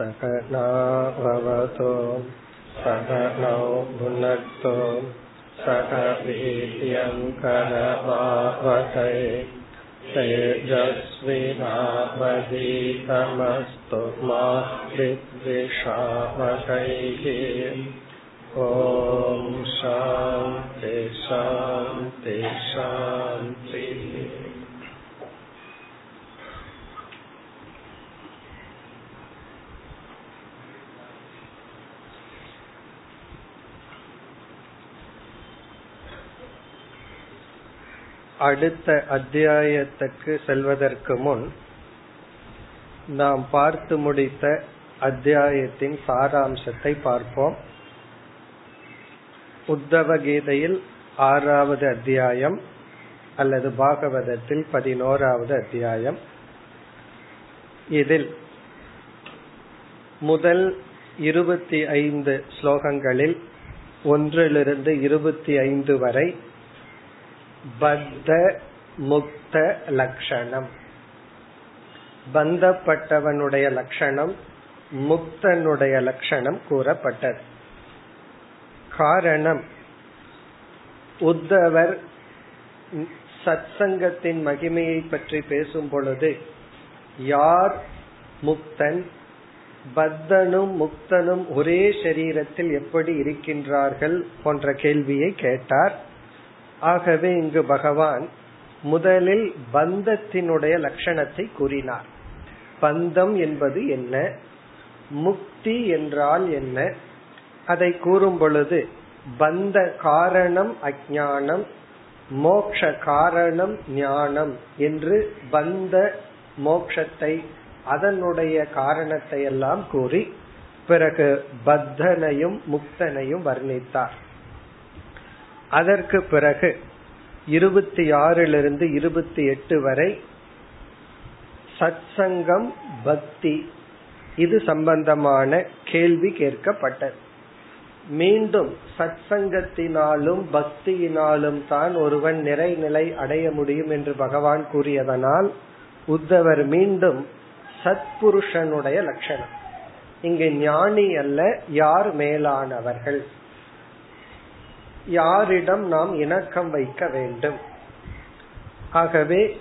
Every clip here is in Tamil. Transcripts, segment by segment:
सकनाववतो सकनौ भुनक्तो सक वीर्यङ्करवावहै तेजस्विनावधीतमस्तु मा विद्विषावहैः ॐ शान्ति शान्ति शान्तिः அடுத்த அத்தியாயத்துக்கு செல்வதற்கு முன் நாம் பார்த்து முடித்த அத்தியாயத்தின் சாராம்சத்தை பார்ப்போம். உத்தவ கீதையில் ஆறாவது அத்தியாயம் அல்லது பாகவதத்தில் பதினோராவது அத்தியாயம். இதில் முதல் இருபத்தி ஐந்து ஸ்லோகங்களில் ஒன்றிலிருந்து இருபத்தி ஐந்து வரை பத்த முக்த லட்சணம் பந்தப்பட்டவனுடைய லட்சணம் முக்தனுடைய லட்சணம் கூறப்பட்டது. காரணம் உத்தவர் சத்சங்கத்தின் மகிமையை பற்றி பேசும் பொழுது யார் முக்தன்? பத்தனும் முக்தனும் ஒரே சரீரத்தில் எப்படி இருக்கின்றார்கள்? போன்ற கேள்வியை கேட்டார். ஆகவே இங்கு பகவான் முதலில் பந்தத்தினுடைய லட்சணத்தை கூறினார். பந்தம் என்பது என்ன? முக்தி என்றால் என்ன? அதை கூறும் பொழுது பந்த காரணம் அஜானம் மோக்ஷ காரணம் ஞானம் என்று பந்த மோக்ஷத்தை அதனுடைய காரணத்தை எல்லாம் கூறி பிறகு பத்தனையும் முக்தனையும் வர்ணித்தார். அதற்கு பிறகு இருபத்தி ஆறிலிருந்து இருபத்தி எட்டு வரை சத்சங்கம் பக்தி. இது சம்பந்தமான கேள்வி கேட்கப்பட்டது. மீண்டும் சத்சங்கத்தினாலும் பக்தியினாலும் தான் ஒருவன் நிறைநிலை அடைய முடியும் என்று பகவான் கூறியதனால் உத்தவர் மீண்டும் சத்புருஷனுடைய லட்சணம். இங்கு ஞானி அல்ல யார் மேலானவர்கள்? யாரிடம் நாம் இணக்கம் வைக்க வேண்டும். ஆகவே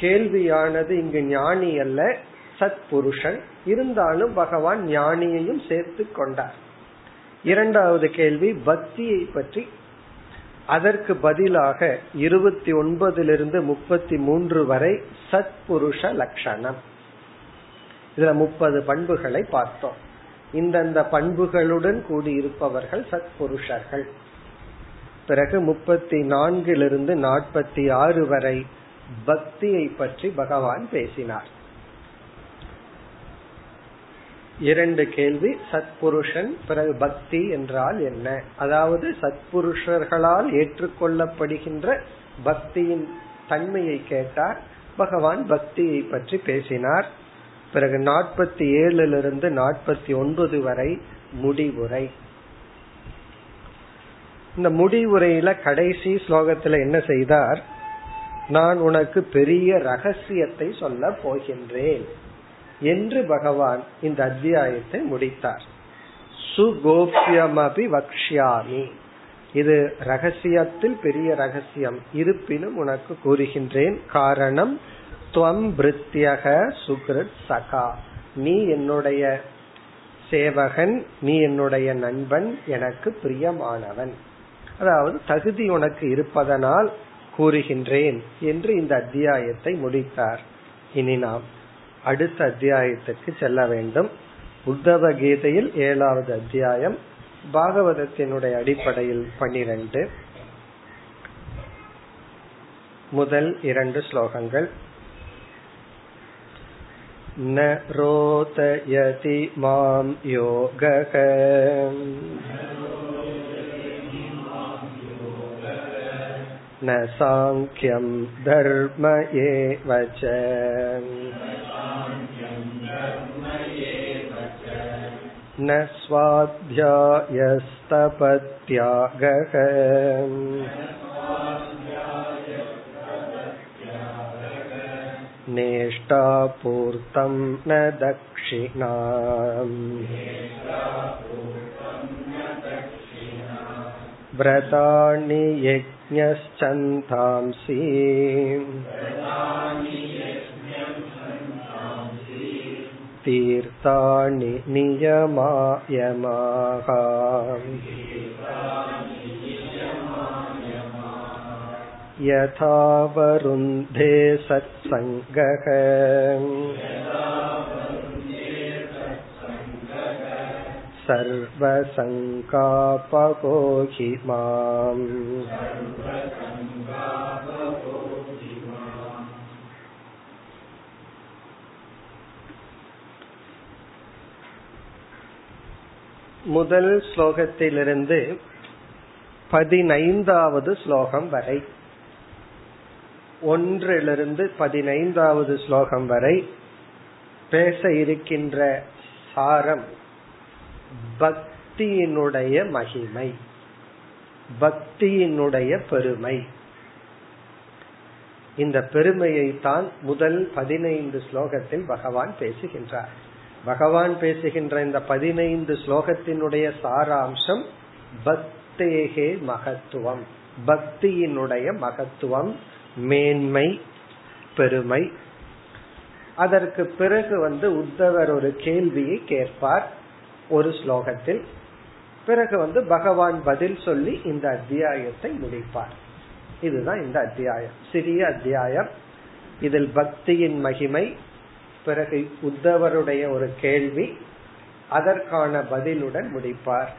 கேள்வியானது இங்கு ஞானி அல்ல சத் புருஷன் இருந்தாலும் பகவான் ஞானியையும் சேர்த்து கொண்டார். இரண்டாவது கேள்வி பக்தியை பற்றி. அதற்கு பதிலாக இருபத்தி ஒன்பதிலிருந்து முப்பத்தி மூன்று வரை சத் புருஷ லட்சணம் இதுல முப்பது பண்புகளை பார்த்தோம். இந்தந்த பண்புகளுடன் கூடியிருப்பவர்கள் சத் புருஷர்கள் பிறகு முப்பத்தி நான்கிலிருந்து நாற்பத்தி ஆறு வரை பக்தியை பற்றி பகவான் பேசினார். இரண்டு கேள்வி சத்புருஷன் பிறகு பக்தி என்றால் என்ன? அதாவது சத்புருஷர்களால் ஏற்றுக்கொள்ளப்படுகின்ற பக்தியின் தன்மையை கேட்டார். பகவான் பக்தியை பற்றி பேசினார். பிறகு நாற்பத்தி ஏழிலிருந்து நாற்பத்தி ஒன்பது வரை முடிவுரை. இந்த முடிவுரையில கடைசி ஸ்லோகத்துல என்ன செய்தார்? நான் உனக்கு பெரிய ரகசியத்தை சொல்ல போகின்றேன் என்று பகவான் இந்த அத்தியாயத்தை முடித்தார். சுகோபியமபி வக்ஷாமி இது ரகசியத்தில் பெரிய ரகசியம். இருப்பினும் உனக்கு கூறுகின்றேன் காரணம் துவம் பிருத்தியக சுகிருத் சகா. நீ என்னுடைய சேவகன் நீ என்னுடைய நண்பன் எனக்கு பிரியமானவன். அதாவது தகுதி உனக்கு இருப்பதனால் கூறுகின்றேன் என்று இந்த அத்தியாயத்தை முடித்தார் இனி நாம் அடுத்த அத்தியாயத்துக்கு செல்ல வேண்டும் உத்தவ கீதையில் ஏழாவது அத்தியாயம் பாகவதத்தினுடைய அடிப்படையில் பனிரெண்டு முதல் இரண்டு ஸ்லோகங்கள் न रोदयति मां योगः न साङ्ख्यं धर्म एव च न स्वाध्यायस्तपत्यागः नेष्टापूर्तं न दक्षिणा व्रतानि यज्ञश्चन्तांसि तीर्थानि नियमायमाः यथा वरुन्धे सत्सङ्गः सर्वसङ्कापको हि माम् முதல் ஸ்லோகத்திலிருந்து பதினைந்தாவது ஸ்லோகம் வரை ஒன்றிலிருந்து பதினைந்தாவது ஸ்லோகம் வரை பேச இருக்கின்ற சாரம் பக்தியினுடைய மகிமை. பக்தியினுடைய பெருமை. இந்த பெருமையை தான் முதல் பதினைந்து ஸ்லோகத்தில் பகவான் பேசுகின்றார். பகவான் பேசுகின்ற இந்த பதினைந்து ஸ்லோகத்தினுடைய சாராம்சம் பக்தேகே மகத்துவம். பக்தியினுடைய மகத்துவம் மேன்மை பெருமை. அதற்கு பிறகு வந்து உத்தவர் ஒரு கேள்வியை கேட்பார். ஒரு ஸ்லோகத்தில் பிறகு வந்து பகவான் பதில் சொல்லி இந்த அத்தியாயத்தை முடிப்பார். இதுதான் இந்த அத்தியாயம். சிறிய அத்தியாயம். இதில் பக்தியின் மகிமை பிறகு உத்தவருடைய ஒரு கேள்வி அதற்கான பதிலுடன் முடிப்பார்.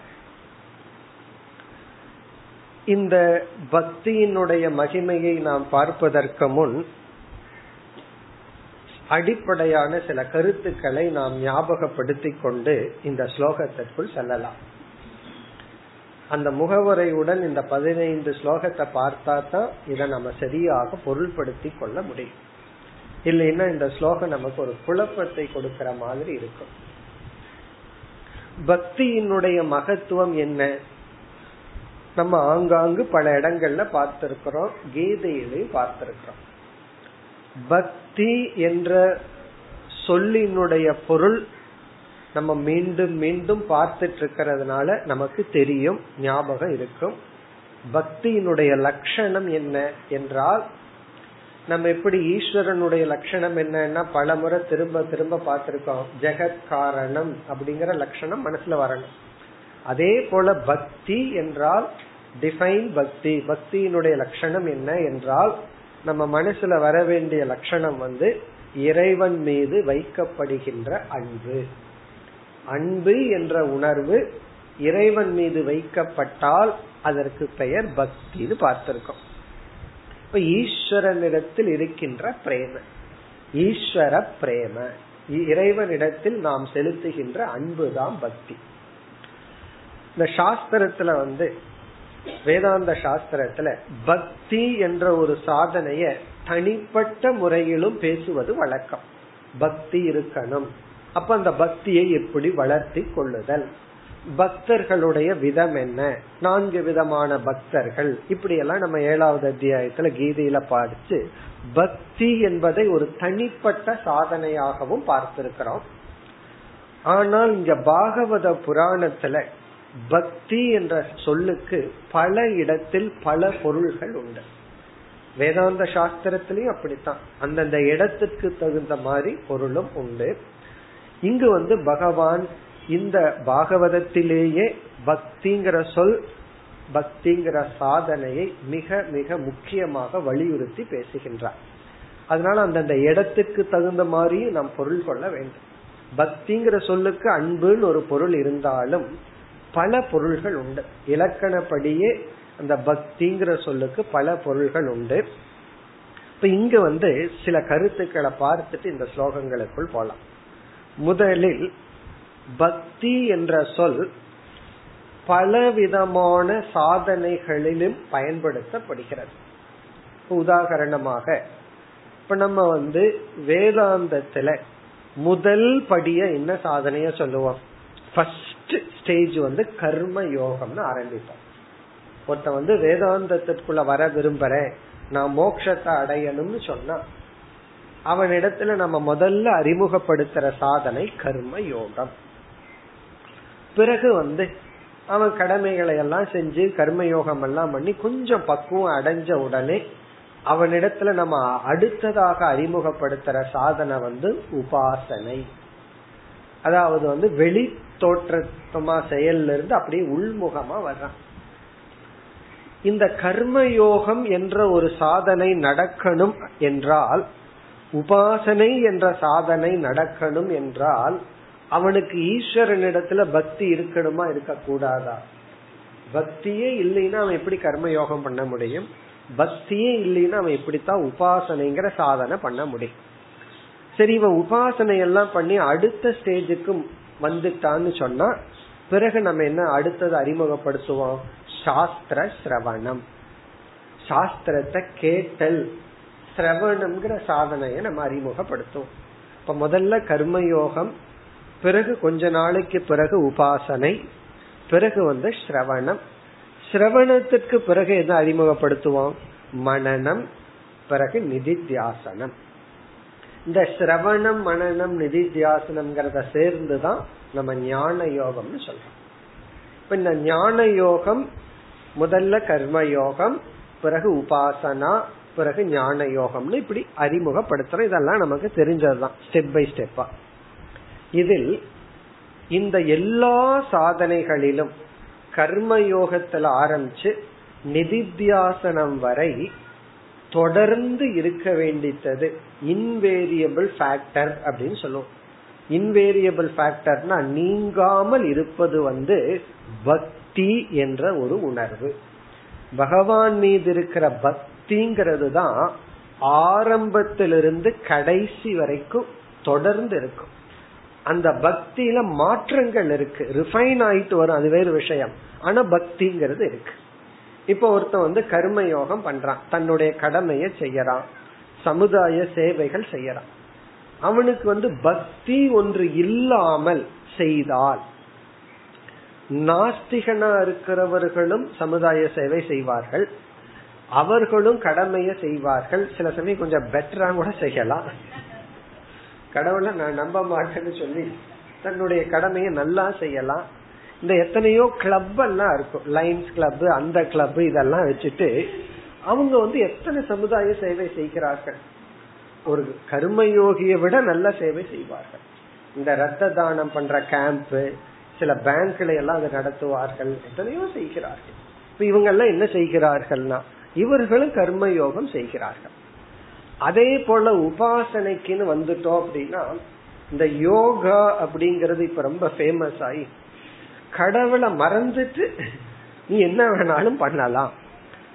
இந்த பக்தியினுடைய மகிமையை நாம் பார்ப்பதற்கு முன் அடிப்படையான சில கருத்துக்களை நாம் ஞாபகப்படுத்திக் கொண்டு இந்த ஸ்லோகத்திற்குள் செல்லலாம். அந்த முகவரையுடன் இந்த பதினைந்து ஸ்லோகத்தை பார்த்தா தான் இதை நம்ம சரியாக பொருள்படுத்தி கொள்ள முடியும். இல்லைன்னா இந்த ஸ்லோகம் நமக்கு ஒரு குழப்பத்தை கொடுக்கிற மாதிரி இருக்கும். பக்தியினுடைய மகத்துவம் என்ன? நம்ம ஆங்காங்கு பல இடங்கள்ல பார்த்திருக்கிறோம் கீதையிலையும் பார்த்திருக்கிறோம். பக்தி என்ற சொல்லினுடைய பொருள் நம்ம மீண்டும் மீண்டும் பார்த்துட்டு இருக்கிறதுனால நமக்கு தெரியும் ஞாபகம் இருக்கும். பக்தியினுடைய லட்சணம் என்ன என்றால் நம்ம எப்படி ஈஸ்வரனுடைய லட்சணம் என்னன்னா பல முறை திரும்ப திரும்ப பார்த்திருக்கோம். ஜெகத் காரணம் அப்படிங்கிற லட்சணம் மனசுல வரணும். அதே போல பக்தி என்றால் டிஃபைன் பக்தி. பக்தியினுடைய லட்சணம் என்ன என்றால் நம்ம மனசுல வர வேண்டிய லட்சணம் வந்து இறைவன் மீது வைக்கப்படுகின்ற அன்பு. அன்பு என்ற உணர்வு இறைவன் மீது வைக்கப்பட்டால் அதற்கு பெயர் பக்தின்னு பார்த்திருக்கோம். இப்ப ஈஸ்வரனிடத்தில் இருக்கின்ற பிரேம. ஈஸ்வர பிரேம. இறைவனிடத்தில் நாம் செலுத்துகின்ற அன்புதான் பக்தி. இந்த சாஸ்திரத்துல வந்து வேதாந்த சாஸ்திரத்துல பக்தி என்ற ஒரு சாதனைய தனிப்பட்ட முறையிலும் பேசுவது வழக்கம். பக்தி இருக்கணும். அப்ப அந்த பக்தியை எப்படி வளர்த்தி கொள்ளுதல்? பக்தர்களுடைய விதம் என்ன? நான்கு விதமான பக்தர்கள். இப்படி எல்லாம் நம்ம ஏழாவது அத்தியாயத்துல கீதையில படிச்சு பக்தி என்பதை ஒரு தனிப்பட்ட சாதனையாகவும் பார்த்திருக்கிறோம். ஆனால் இங்க பாகவத புராணத்துல பக்தி என்ற சொல்லுக்கு பல இடத்தில் பல பொருள்கள் உண்டு. வேதாந்த சாஸ்திரத்திலையும் அப்படித்தான். அந்தந்த இடத்துக்கு தகுந்த மாதிரி பொருளும் உண்டு. இங்கு வந்து பகவான் இந்த பாகவதத்திலேயே பக்திங்கிற சொல் பக்திங்கிற சாதனையை மிக மிக முக்கியமாக வலியுறுத்தி பேசுகின்றார். அதனால அந்தந்த இடத்துக்கு தகுந்த மாதிரி நாம் பொருள் கொள்ள வேண்டும். பக்திங்கிற சொல்லுக்கு அன்புன்னு ஒரு பொருள் இருந்தாலும் பல பொருள்கள் உண்டு. இலக்கணப்படியே அந்த பக்திங்கிற சொல்லுக்கு பல பொருள்கள் உண்டு. இப்ப இங்க வந்து சில கருத்துக்களை பார்த்துட்டு இந்த ஸ்லோகங்களுக்குள் போலாம். முதலில் பக்தி என்ற சொல் பலவிதமான சாதனைகளிலும் பயன்படுத்தப்படுகிறது. உதாகரணமாக இப்ப நம்ம வந்து வேதாந்தத்துல முதல் படிய என்ன சாதனைய சொல்லுவோம். ஃபர்ஸ்ட் ஸ்டேஜ் வந்து கர்ம யோகம்னு ஆரம்பிப்போம். ஒருத்த வந்து வேதாந்தத்திற்குள்ள வர விரும்புறேன் நான் மோட்சத்தை அடையணும்னு சொன்னா அவனிடத்துல நம்ம முதல்ல அறிமுகப்படுத்துற சாதனை கர்ம யோகம். பிறகு வந்து அவன் கடமைகளை எல்லாம் செஞ்சு கர்மயோகம் எல்லாம் பண்ணி கொஞ்சம் பக்குவம் அடைஞ்ச உடனே அவனிடத்துல நம்ம அடுத்ததாக அறிமுகப்படுத்துற சாதனை வந்து உபாசனை. அதாவது வந்து வெளி தோற்றமா செயல்ல இருந்து அப்படியே உள்முகமா வர்றான். இந்த கர்மயோகம் என்ற ஒரு சாதனை நடக்கணும் என்றால் உபாசனை என்ற சாதனை நடக்கணும் என்றால் அவனுக்கு ஈஸ்வரனிடத்துல பக்தி இருக்கணுமா இருக்க கூடாதா பக்தியே இல்லைன்னா அவன் எப்படி கர்மயோகம் பண்ண முடியும்? பக்தியே இல்லைன்னா அவன் எப்படித்தான் உபாசனைங்கிற சாதனை பண்ண முடியும். சரி இவன் உபாசனை எல்லாம் பண்ணி அடுத்த ஸ்டேஜுக்கு வந்துட்டான்னு சொன்னா பிறகு நம்ம என்ன அடுத்தது அறிமுகப்படுத்துவோம்? சாஸ்திர சிரவணம். சாஸ்திரத்தை கேட்டல் சிரவணம்ங்கிற சாதனையை நம்ம அறிமுகப்படுத்துவோம். இப்ப முதல்ல கர்மயோகம் பிறகு கொஞ்ச நாளைக்கு பிறகு உபாசனை பிறகு வந்து சிரவணம். சிரவணத்திற்கு பிறகு எதை அறிமுகப்படுத்துவோம்? மனநம் பிறகு நிதித்தியாசனம். இந்த சிரவணம் மனநம் நிதித்தியாசனம்ங்கிறத சேர்ந்துதான் நம்ம ஞான யோகம்னு சொல்றோம். இப்ப இந்த ஞான யோகம் முதல்ல கர்ம யோகம் பிறகு உபாசனா பிறகு ஞான யோகம்னு இப்படி அறிமுகப்படுத்துறோம். இதெல்லாம் நமக்கு தெரிஞ்சதுதான் ஸ்டெப் பை ஸ்டெப்பா இதில் இந்த எல்லா சாதனைகளிலும் கர்ம யோகத்துல ஆரம்பிச்சு நிதித்தியாசனம் வரை தொடர்ந்து இருக்க வேண்டித்தது. இன்வேரியபிள் ஃபேக்டர் அப்படின்னு சொல்லுவோம். இன்வேரியபிள் ஃபேக்டர்னா நீங்காமல் இருப்பது வந்து பக்தி என்ற ஒரு உணர்வு. பகவான் மீது இருக்கிற பக்திங்கிறது தான் ஆரம்பத்திலிருந்து கடைசி வரைக்கும் தொடர்ந்து இருக்கும். அந்த பக்தியில மாற்றங்கள் இருக்கு. ரிஃபைன் ஆயிட்டு வரும். அது வேறு விஷயம். ஆனா பக்திங்கிறது இருக்கு. இப்ப ஒருத்தன் வந்து கர்ம யோகம் பண்றான். தன்னுடைய கடமையை செய்யறான். சமுதாய சேவைகள் செய்யறான். அவனுக்கு வந்து பக்தி ஒன்று இல்லாமல் செய்தால் நாஸ்திகனா இருக்கிறவர்களும் சமுதாய சேவை செய்வார்கள். அவர்களும் கடமையை செய்வார்கள். சில சமயம் கொஞ்சம் பெட்டரா கூட செய்யலாம். கடவுளை நான் நம்ப மாட்டேன்னு சொல்லி தன்னுடைய கடமையை நல்லா செய்யலாம். இந்த எத்தனையோ கிளப் எல்லாம் இருக்கும். லைன்ஸ் கிளப் அந்த கிளப் இதெல்லாம் வச்சுட்டு அவங்க வந்து எத்தனை சமுதாய சேவை செய்கிறார்கள்? ஒரு கர்மயோகியை விட நல்ல சேவை செய்வார்கள். இந்த ரத்த தானம் பண்ற கேம்ப் சில பேங்க்ல எல்லாம் அதை நடத்துவார்கள். எத்தனையோ செய்கிறார்கள். இப்ப இவங்க எல்லாம் என்ன செய்கிறார்கள்னா இவர்களும் கர்மயோகம் செய்கிறார்கள். அதே போல உபாசனைக்குன்னு வந்துட்டோம் அப்படின்னா இந்த யோகா அப்படிங்கறது இப்ப ரொம்ப ஃபேமஸ் ஆகி கடவுளை மறந்துட்டு நீ என்ன வேணாலும் பண்ணலாம்.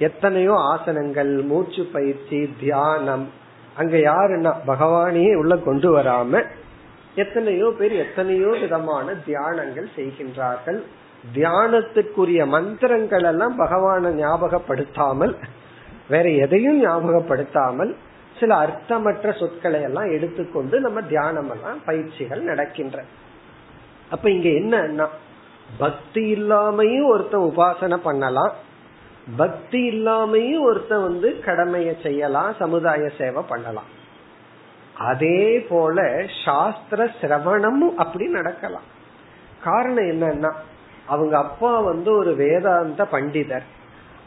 எத்தனையோ ஆசனங்கள் மூச்சு பயிற்சி தியானம் அங்க யாருன்னா பகவானையே உள்ள கொண்டு வராம எத்தனையோ பேர் எத்தனையோ விதமான தியானங்கள் செய்கின்றார்கள். தியானத்துக்குரிய மந்திரங்கள் எல்லாம் பகவான ஞாபகப்படுத்தாமல் வேற எதையும் ஞாபகப்படுத்தாமல் சில அர்த்தமற்ற சொற்களை எல்லாம் எடுத்துக்கொண்டு நம்ம தியானம் எல்லாம் பயிற்சிகள் நடக்கின்ற. அப்ப இங்க என்ன பக்தி இல்லாமையும் ஒருத்தன் உபாசனை பண்ணலாம். பக்தி இல்லாமையும் ஒருத்தன் வந்து கடமையை செய்யலாம் சமுதாய சேவை பண்ணலாம். அதே போல சாஸ்திர சிரவணமும் அப்படி நடக்கலாம். காரணம் என்னன்னா அவங்க அப்பா வந்து ஒரு வேதாந்த பண்டிதர்.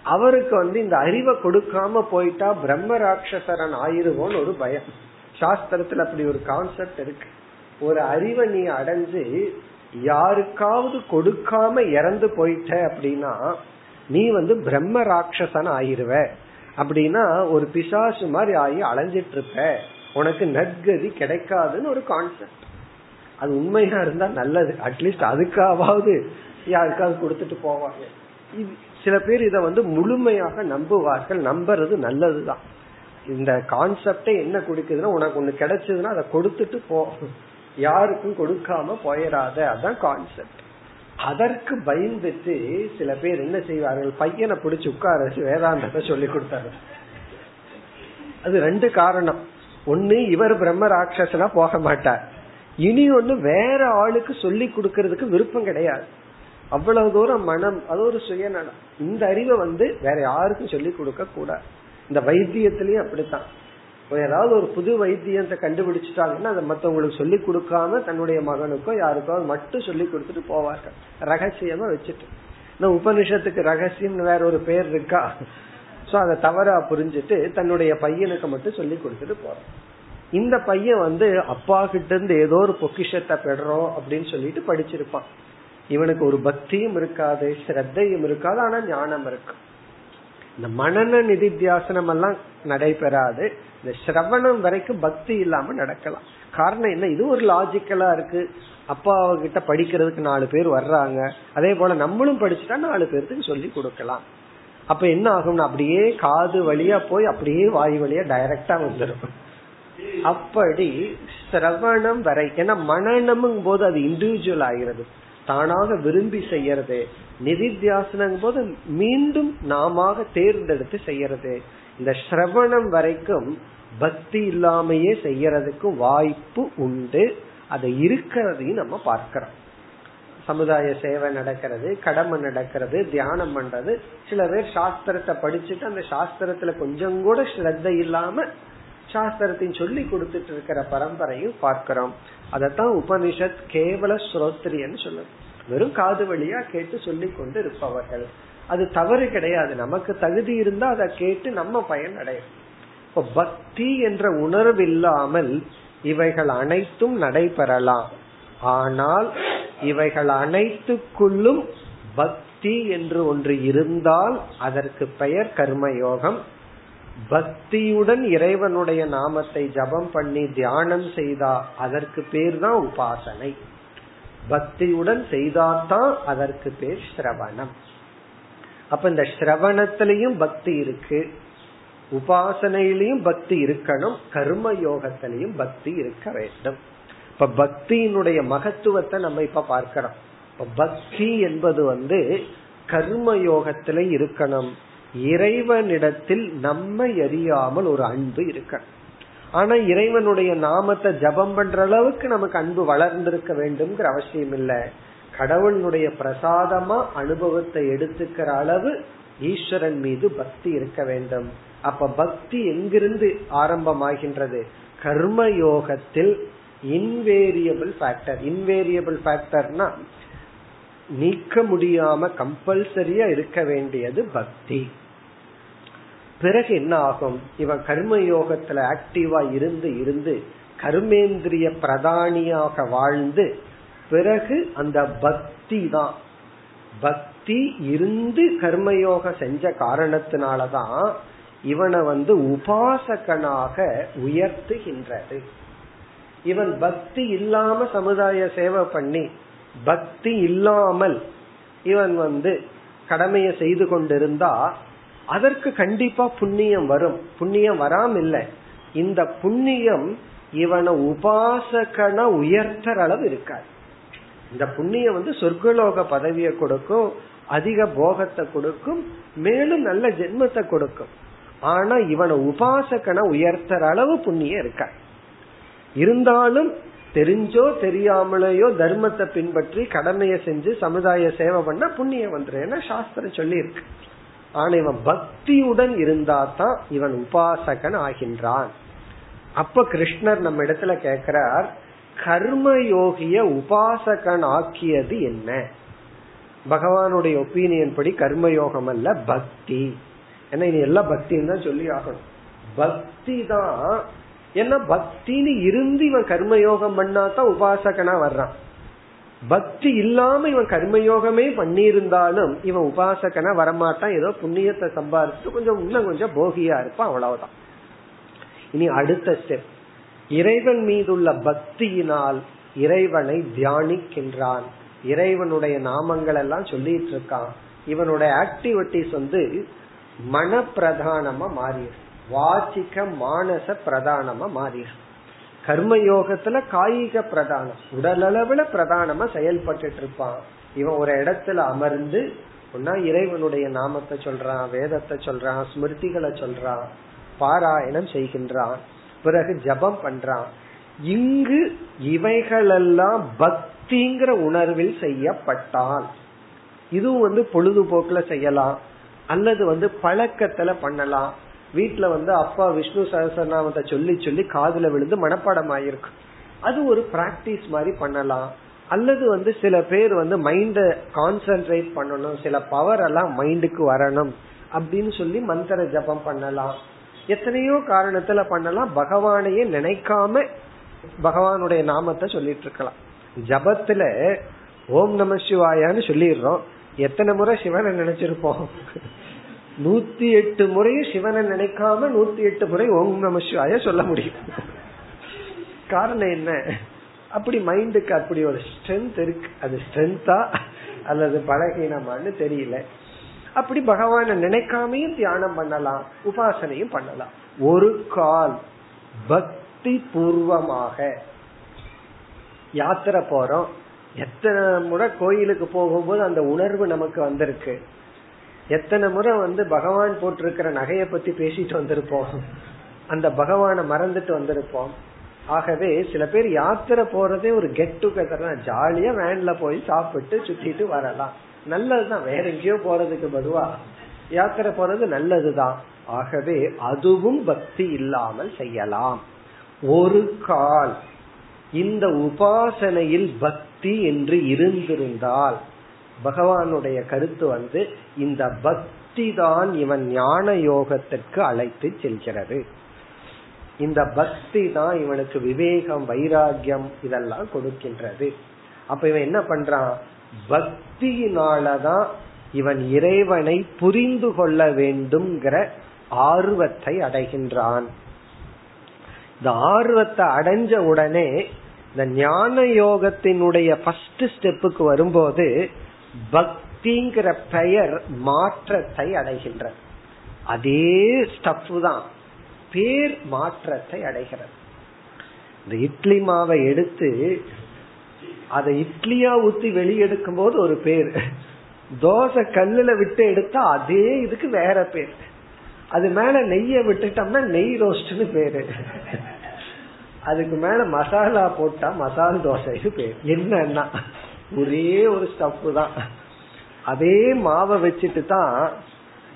அவருக்கு வந்து இந்த அறிவை கொடுக்காம போயிட்டா பிரம்ம ராட்சசரன் ஆயிருவோன்னு ஒரு பயம். சாஸ்திரத்துல அப்படி ஒரு கான்செப்ட் இருக்கு. ஒரு அறிவை நீ அடைஞ்சு யாருக்காவது கொடுக்காம இறந்து போயிட்ட அப்படின்னா நீ வந்து பிரம்ம ராட்சசன் ஆயிருவ. அப்படின்னா ஒரு பிசாசு மாதிரி ஆகி அலைஞ்சிட்டு இருப்ப உனக்கு நற்கதி கிடைக்காதுன்னு ஒரு கான்செப்ட் அது உண்மையா இருந்தா நல்லது. அட்லீஸ்ட் அதுக்காவது யாருக்காவது கொடுத்துட்டு போவாங்க. சில பேர் இத வந்து முழுமையாக நம்புவார்கள். நம்புறது நல்லதுதான். இந்த கான்செப்டே என்ன கொடுக்குதுன்னா உனக்கு ஒண்ணு கிடைச்சதுன்னா அதை கொடுத்துட்டு போ. யாருக்கும் கொடுக்காம போயிடாத அதான் கான்செப்ட் அதற்கு பயந்துட்டு சில பேர் என்ன செய்வார்கள்? பையனை பிடிச்சு உட்கார வச்சு வேதாந்தத்தை சொல்லி கொடுத்தாரு அது ரெண்டு காரணம். ஒண்ணு இவர் பிரம்ம ராட்சசனா போக மாட்டார். இனி ஒண்ணு வேற ஆளுக்கு சொல்லி கொடுக்கறதுக்கு விருப்பம் கிடையாது. அவ்வளவு தூரம் மனம் அது ஒரு சுயநலம். இந்த அறிவை வந்து வேற யாருக்கும் சொல்லி கொடுக்க கூடாது இந்த வைத்தியத்திலயும் அப்படித்தான். ஏதாவது ஒரு புது வைத்தியத்தை கண்டுபிடிச்சிட்டாங்கன்னா அதை மத்தவங்களுக்கு சொல்லி கொடுக்காம தன்னுடைய மகனுக்கோ யாருக்கோ மட்டும் சொல்லி கொடுத்துட்டு போவார்கள். ரகசியமா வச்சுட்டு. இந்த உபனிஷத்துக்கு ரகசியம்னு வேற ஒரு பேர் இருக்கா? சோ அதை தவறா புரிஞ்சுட்டு தன்னுடைய பையனுக்கு மட்டும் சொல்லி கொடுத்துட்டு போறோம். இந்த பையன் வந்து அப்பா கிட்ட இருந்து ஏதோ ஒரு பொக்கிஷத்தை பெறோம் அப்படின்னு சொல்லிட்டு படிச்சிருப்பான். இவனுக்கு ஒரு பக்தியும் இருக்காது ஸ்ரத்தையும் இருக்காது ஆனா ஞானம் இருக்கு. இந்த மனநிதி நிதித்தியாசனம் எல்லாம் நடைபெறாது. இந்த சிரவணம் வரைக்கும் பக்தி இல்லாம நடக்கலாம். காரணம் என்ன? இது ஒரு லாஜிக்கலா இருக்கு. அப்பா கிட்ட படிக்கிறதுக்கு நாலு பேர் வர்றாங்க. அதே போல நம்மளும் படிச்சுட்டா நாலு பேர்த்துக்கு சொல்லி கொடுக்கலாம். அப்ப என்ன ஆகும்னா அப்படியே காது வழியா போய் அப்படியே வாய் வழியா டைரக்டா வந்துடும் அப்படி சிரவணம் வரை ஏன்னா மனநமும் போது அது இண்டிவிஜுவல் ஆகிறது. தானாக விரும்பி செய்யறது. நிதித்தியாசனங்கும் போது மீண்டும் நாம தேர்ந்தெடுத்து செய்யறது. இந்த சிரவணம் வரைக்கும் பக்தி இல்லாமையே செய்யறதுக்கு வாய்ப்பு உண்டு. அதை இருக்கிறதையும் நம்ம பார்க்கிறோம். சமுதாய சேவை நடக்கிறது கடமை நடக்கிறது தியானம் பண்றது. சில பேர் சாஸ்திரத்தை படிச்சுட்டு அந்த சாஸ்திரத்துல கொஞ்சம் கூட ஸ்ரத்த இல்லாம சாஸ்திரத்தையும் சொல்லி கொடுத்துட்டு இருக்கிற பரம்பரையும் பார்க்கிறோம். அதத்தான் உபனிஷத் கேவல ஸ்ரோத்ரியன்னு சொல்லுது. வெறும் காது வழியா கேட்டு சொல்லி கொண்டு இருப்பவர்கள். அது தவறு கிடையாது. நமக்கு தகுதி இருந்தா அதை கேட்டு நம்ம பயன் அடையும் இப்ப பக்தி என்ற உணர்வு இல்லாமல் இவைகள் அனைத்தும் நடைபெறலாம். ஆனால் இவைகள் அனைத்துக்குள்ளும் பக்தி என்று ஒன்று இருந்தால் அதற்கு பெயர் கர்மயோகம். பக்தியுடன் இறைவனுடைய நாமத்தை ஜபம் பண்ணி தியானம் செய்தா அதற்கு பேர் தான் உபாசனை. பக்தியுடன் செய்தால்தான் அதற்கு பேர் ஸ்ரவணம். அப்ப இந்த ஸ்ரவணத்திலையும் பக்தி இருக்கு. உபாசனையிலையும் பக்தி இருக்கணும். கர்ம யோகத்திலையும் பக்தி இருக்க வேண்டும். இப்ப பக்தியினுடைய மகத்துவத்தை நம்ம இப்ப பார்க்கிறோம். இப்ப பக்தி என்பது வந்து கர்ம யோகத்துல இருக்கணும். இறைவனிடத்தில் நம்மை அறியாமல் ஒரு அன்பு இருக்கணும். ஆனா இறைவனுடைய நாமத்தை ஜபம் பண்ற அளவுக்கு நமக்கு அன்பு வளர்ந்திருக்க வேண்டும்ங்கிற அவசியம் இல்லை. கடவுளுடைய பிரசாதமா அனுபவத்தை எடுத்துக்கிற அளவு ஈஸ்வரன் மீது பக்தி இருக்க வேண்டும். அப்ப பக்தி எங்கிருந்து ஆரம்பமாகின்றது? கர்ம யோகத்தில் இன்வேரியபிள் ஃபேக்டர் இன்வேரியபிள் ஃபேக்டர்னா நீக்க முடியாம கம்பல்சரியா இருக்க வேண்டியது பக்தி. பிறகு என்ன ஆகும்? இவன் கர்ம யோகத்துல ஆக்டிவா இருந்து இருந்து கர்மேந்திரிய பிரதானியாக வாழ்ந்து பிறகு அந்த பக்தி தான். பக்தி இருந்து கர்மயோக செஞ்ச காரணத்தினாலதான் இவனை வந்து உபாசகனாக உயர்த்துகின்றது. இவன் பக்தி இல்லாம சமுதாய சேவை பண்ணி பக்தி இல்லாமல் இவன் வந்து கடமையை செய்து கொண்டிருந்தா அதற்கு கண்டிப்பா புண்ணியம் வரும். புண்ணியம் வராம இல்ல. இந்த புண்ணியம் இவனை உபாசகன உயர்த்தற அளவு இருக்காது. இந்த புண்ணியம் வந்து சொர்க்கலோக பதவியை கொடுக்கும் அதிக போகத்தை கொடுக்கும் மேலும் நல்ல ஜென்மத்தை கொடுக்கும். ஆனா இவனை உபாசகனை உயர்த்தற அளவு புண்ணியம் இருக்க? இருந்தாலும் தெரிஞ்சோ தெரியாமலேயோ தர்மத்தை பின்பற்றி கடமையை செஞ்சு சமுதாய சேவை பண்ண புண்ணியம் வந்துடும் சாஸ்திரம் சொல்லி இருக்கு ஆனா இவன் பக்தியுடன் இருந்தா தான் இவன் உபாசகன் ஆகின்றான். அப்ப கிருஷ்ணர் நம்ம இடத்துல கேக்குறார் கர்மயோகிய உபாசகன் ஆக்கியது என்ன? பகவானுடைய ஒப்பீனியன் படி கர்மயோகம் அல்ல பக்தி. ஏன்னா இனி எல்லாம் பக்தின்னு தான் சொல்லி ஆகணும். பக்தி தான். ஏன்னா பக்தின்னு இருந்து இவன் கர்மயோகம் பண்ணா தான் உபாசகனா வர்றான். பக்தி இல்லாம இவன் கர்மயோகமே பண்ணியிருந்தாலும் இவன் உபாசகனா வரமாட்டான். ஏதோ புண்ணியத்தை சம்பாதிச்சு கொஞ்சம் இன்னும் கொஞ்சம் போகியா இருப்பான் அவ்வளவுதான். இனி அடுத்த ஸ்டெப் இறைவன் மீதுள்ள பக்தியினால் இறைவனை தியானிக்கின்றான். இறைவனுடைய நாமங்கள் எல்லாம் சொல்லிட்டு இருக்கான் இவனுடைய ஆக்டிவிட்டிஸ் வந்து மன பிரதானமா மாறிடு. வாச்சிக்க மானச பிரதானமா மாறிடு. கர்ம யோகத்துல காயிக பிரதானம். உடல் அளவுல பிரதானமா செயல்பட்டு இருப்பான் இவன் ஒரு இடத்துல அமர்ந்து ஒன்னா இறைவனுடைய நாமத்தை சொல்றான் வேதத்தை சொல்றான் ஸ்மிருதிகளை சொல்றான் பாராயணம் செய்கின்றான். பிறகு ஜபம் பண்றான். இங்கு இவைகளெல்லாம் பக்திங்கிற உணர்வில் செய்யப்பட்டால் இதுவும் வந்து பொழுதுபோக்குல செய்யலாம். அல்லது வந்து பழக்கத்துல பண்ணலாம். வீட்டுல வந்து அப்பா விஷ்ணு சகசரநாமத்தை சொல்லி சொல்லி காதுல விழுந்து மனப்பாடம் ஆயிருக்கும் அது ஒரு பிராக்டிஸ் மாதிரி பண்ணலாம். அல்லது வந்து சில பேர் வந்து மைண்ட கான்சென்ட்ரேட் பண்ணணும். சில பவர் எல்லாம் மைண்டுக்கு வரணும். அப்படின்னு சொல்லி மந்திர ஜபம் பண்ணலாம். எத்தனையோ காரணத்துல பண்ணலாம். பகவானையே நினைக்காம பகவானுடைய நாமத்தை சொல்லிட்டு இருக்கலாம். ஜபத்துல ஓம் நம சிவாயான்னு சொல்லிடுறோம். எத்தனை முறை சிவனை நினைச்சிருப்போம்? நூத்தி எட்டு முறையும் சிவனை நினைக்காம நூத்தி எட்டு முறை ஓம் நம சிவாய சொல்ல முடியும். காரணம் என்ன? அப்படி மைண்டுக்கு அப்படி ஒரு ஸ்ட்ரென்த் இருக்கு. அது ஸ்ட்ரென்த்தா அல்லது பலகீனமான்னு தெரியல. அப்படி பகவான நினைக்காமையும் தியானம் பண்ணலாம் உபாசனையும் பண்ணலாம். ஒரு கால் பக்தி பூர்வமாக யாத்திரை போறோம். எத்தனை முறை கோயிலுக்கு போகும்போது அந்த உணர்வு நமக்கு வந்திருக்கு. எத்தனை முறை வந்து பகவான் போட்டிருக்கிற நகையை பத்தி பேசிட்டு வந்திருப்போம். அந்த பகவானை மறந்துட்டு வந்திருப்போம். ஆகவே சில பேர் யாத்திரை போறதே ஒரு கெட் டுகெதர் ஜாலியா வேன்ல போய் சாப்பிட்டு சுத்திட்டு வரலாம். நல்லதுதான். வேற எங்கேயோ போறதுக்கு பதுவா. யாத்திரை போறது நல்லதுதான். ஆகவே அதுவும் பக்தி இல்லாமல் செய்யலாம். ஒரு கால் இந்த உபாசனையில் பக்தி என்று இருந்திருந்தால் பகவானுடைய கருத்து வந்து இந்த பக்தி தான் இவன் ஞான யோகத்திற்கு அழைத்து செல்கிறது. இந்த பக்தி தான் இவனுக்கு விவேகம் வைராகியம் இதெல்லாம் கொடுக்கின்றது. அப்ப இவன் என்ன பண்றான்? பக்தியினாலதான் இவன் இறைவனை புரிந்து கொள்ள வேண்டும்ங்கிற ஆர்வத்தை அடைகின்றான். இந்த ஆர்வத்தை அடைஞ்ச உடனே இந்த ஞான யோகத்தினுடைய ஃபர்ஸ்ட் ஸ்டெப்புக்கு வரும்போது பக்திங்கிற பெயர் மாற்றத்தை அடைகின்ற அதே ஸ்டப் தான். பேர் மாற்றத்தை அடைகிறது. இந்த இட்லி மாவை எடுத்து அதை இட்லியா ஊத்தி வெளியெடுக்கும் போது ஒரு பேர். தோசை கல்லுல விட்டு எடுத்தா அதே இதுக்கு வேற பேர். அது மேல நெய்ய விட்டுட்டோம்னா நெய் ரோஸ்ட்னு பேரு. அதுக்கு மேல மசாலா போட்டா மசால் தோசைக்கு பேர். என்னன்னா ஒரே ஒரு ஸ்டப் தான். அதே மாவை வச்சுட்டு தான்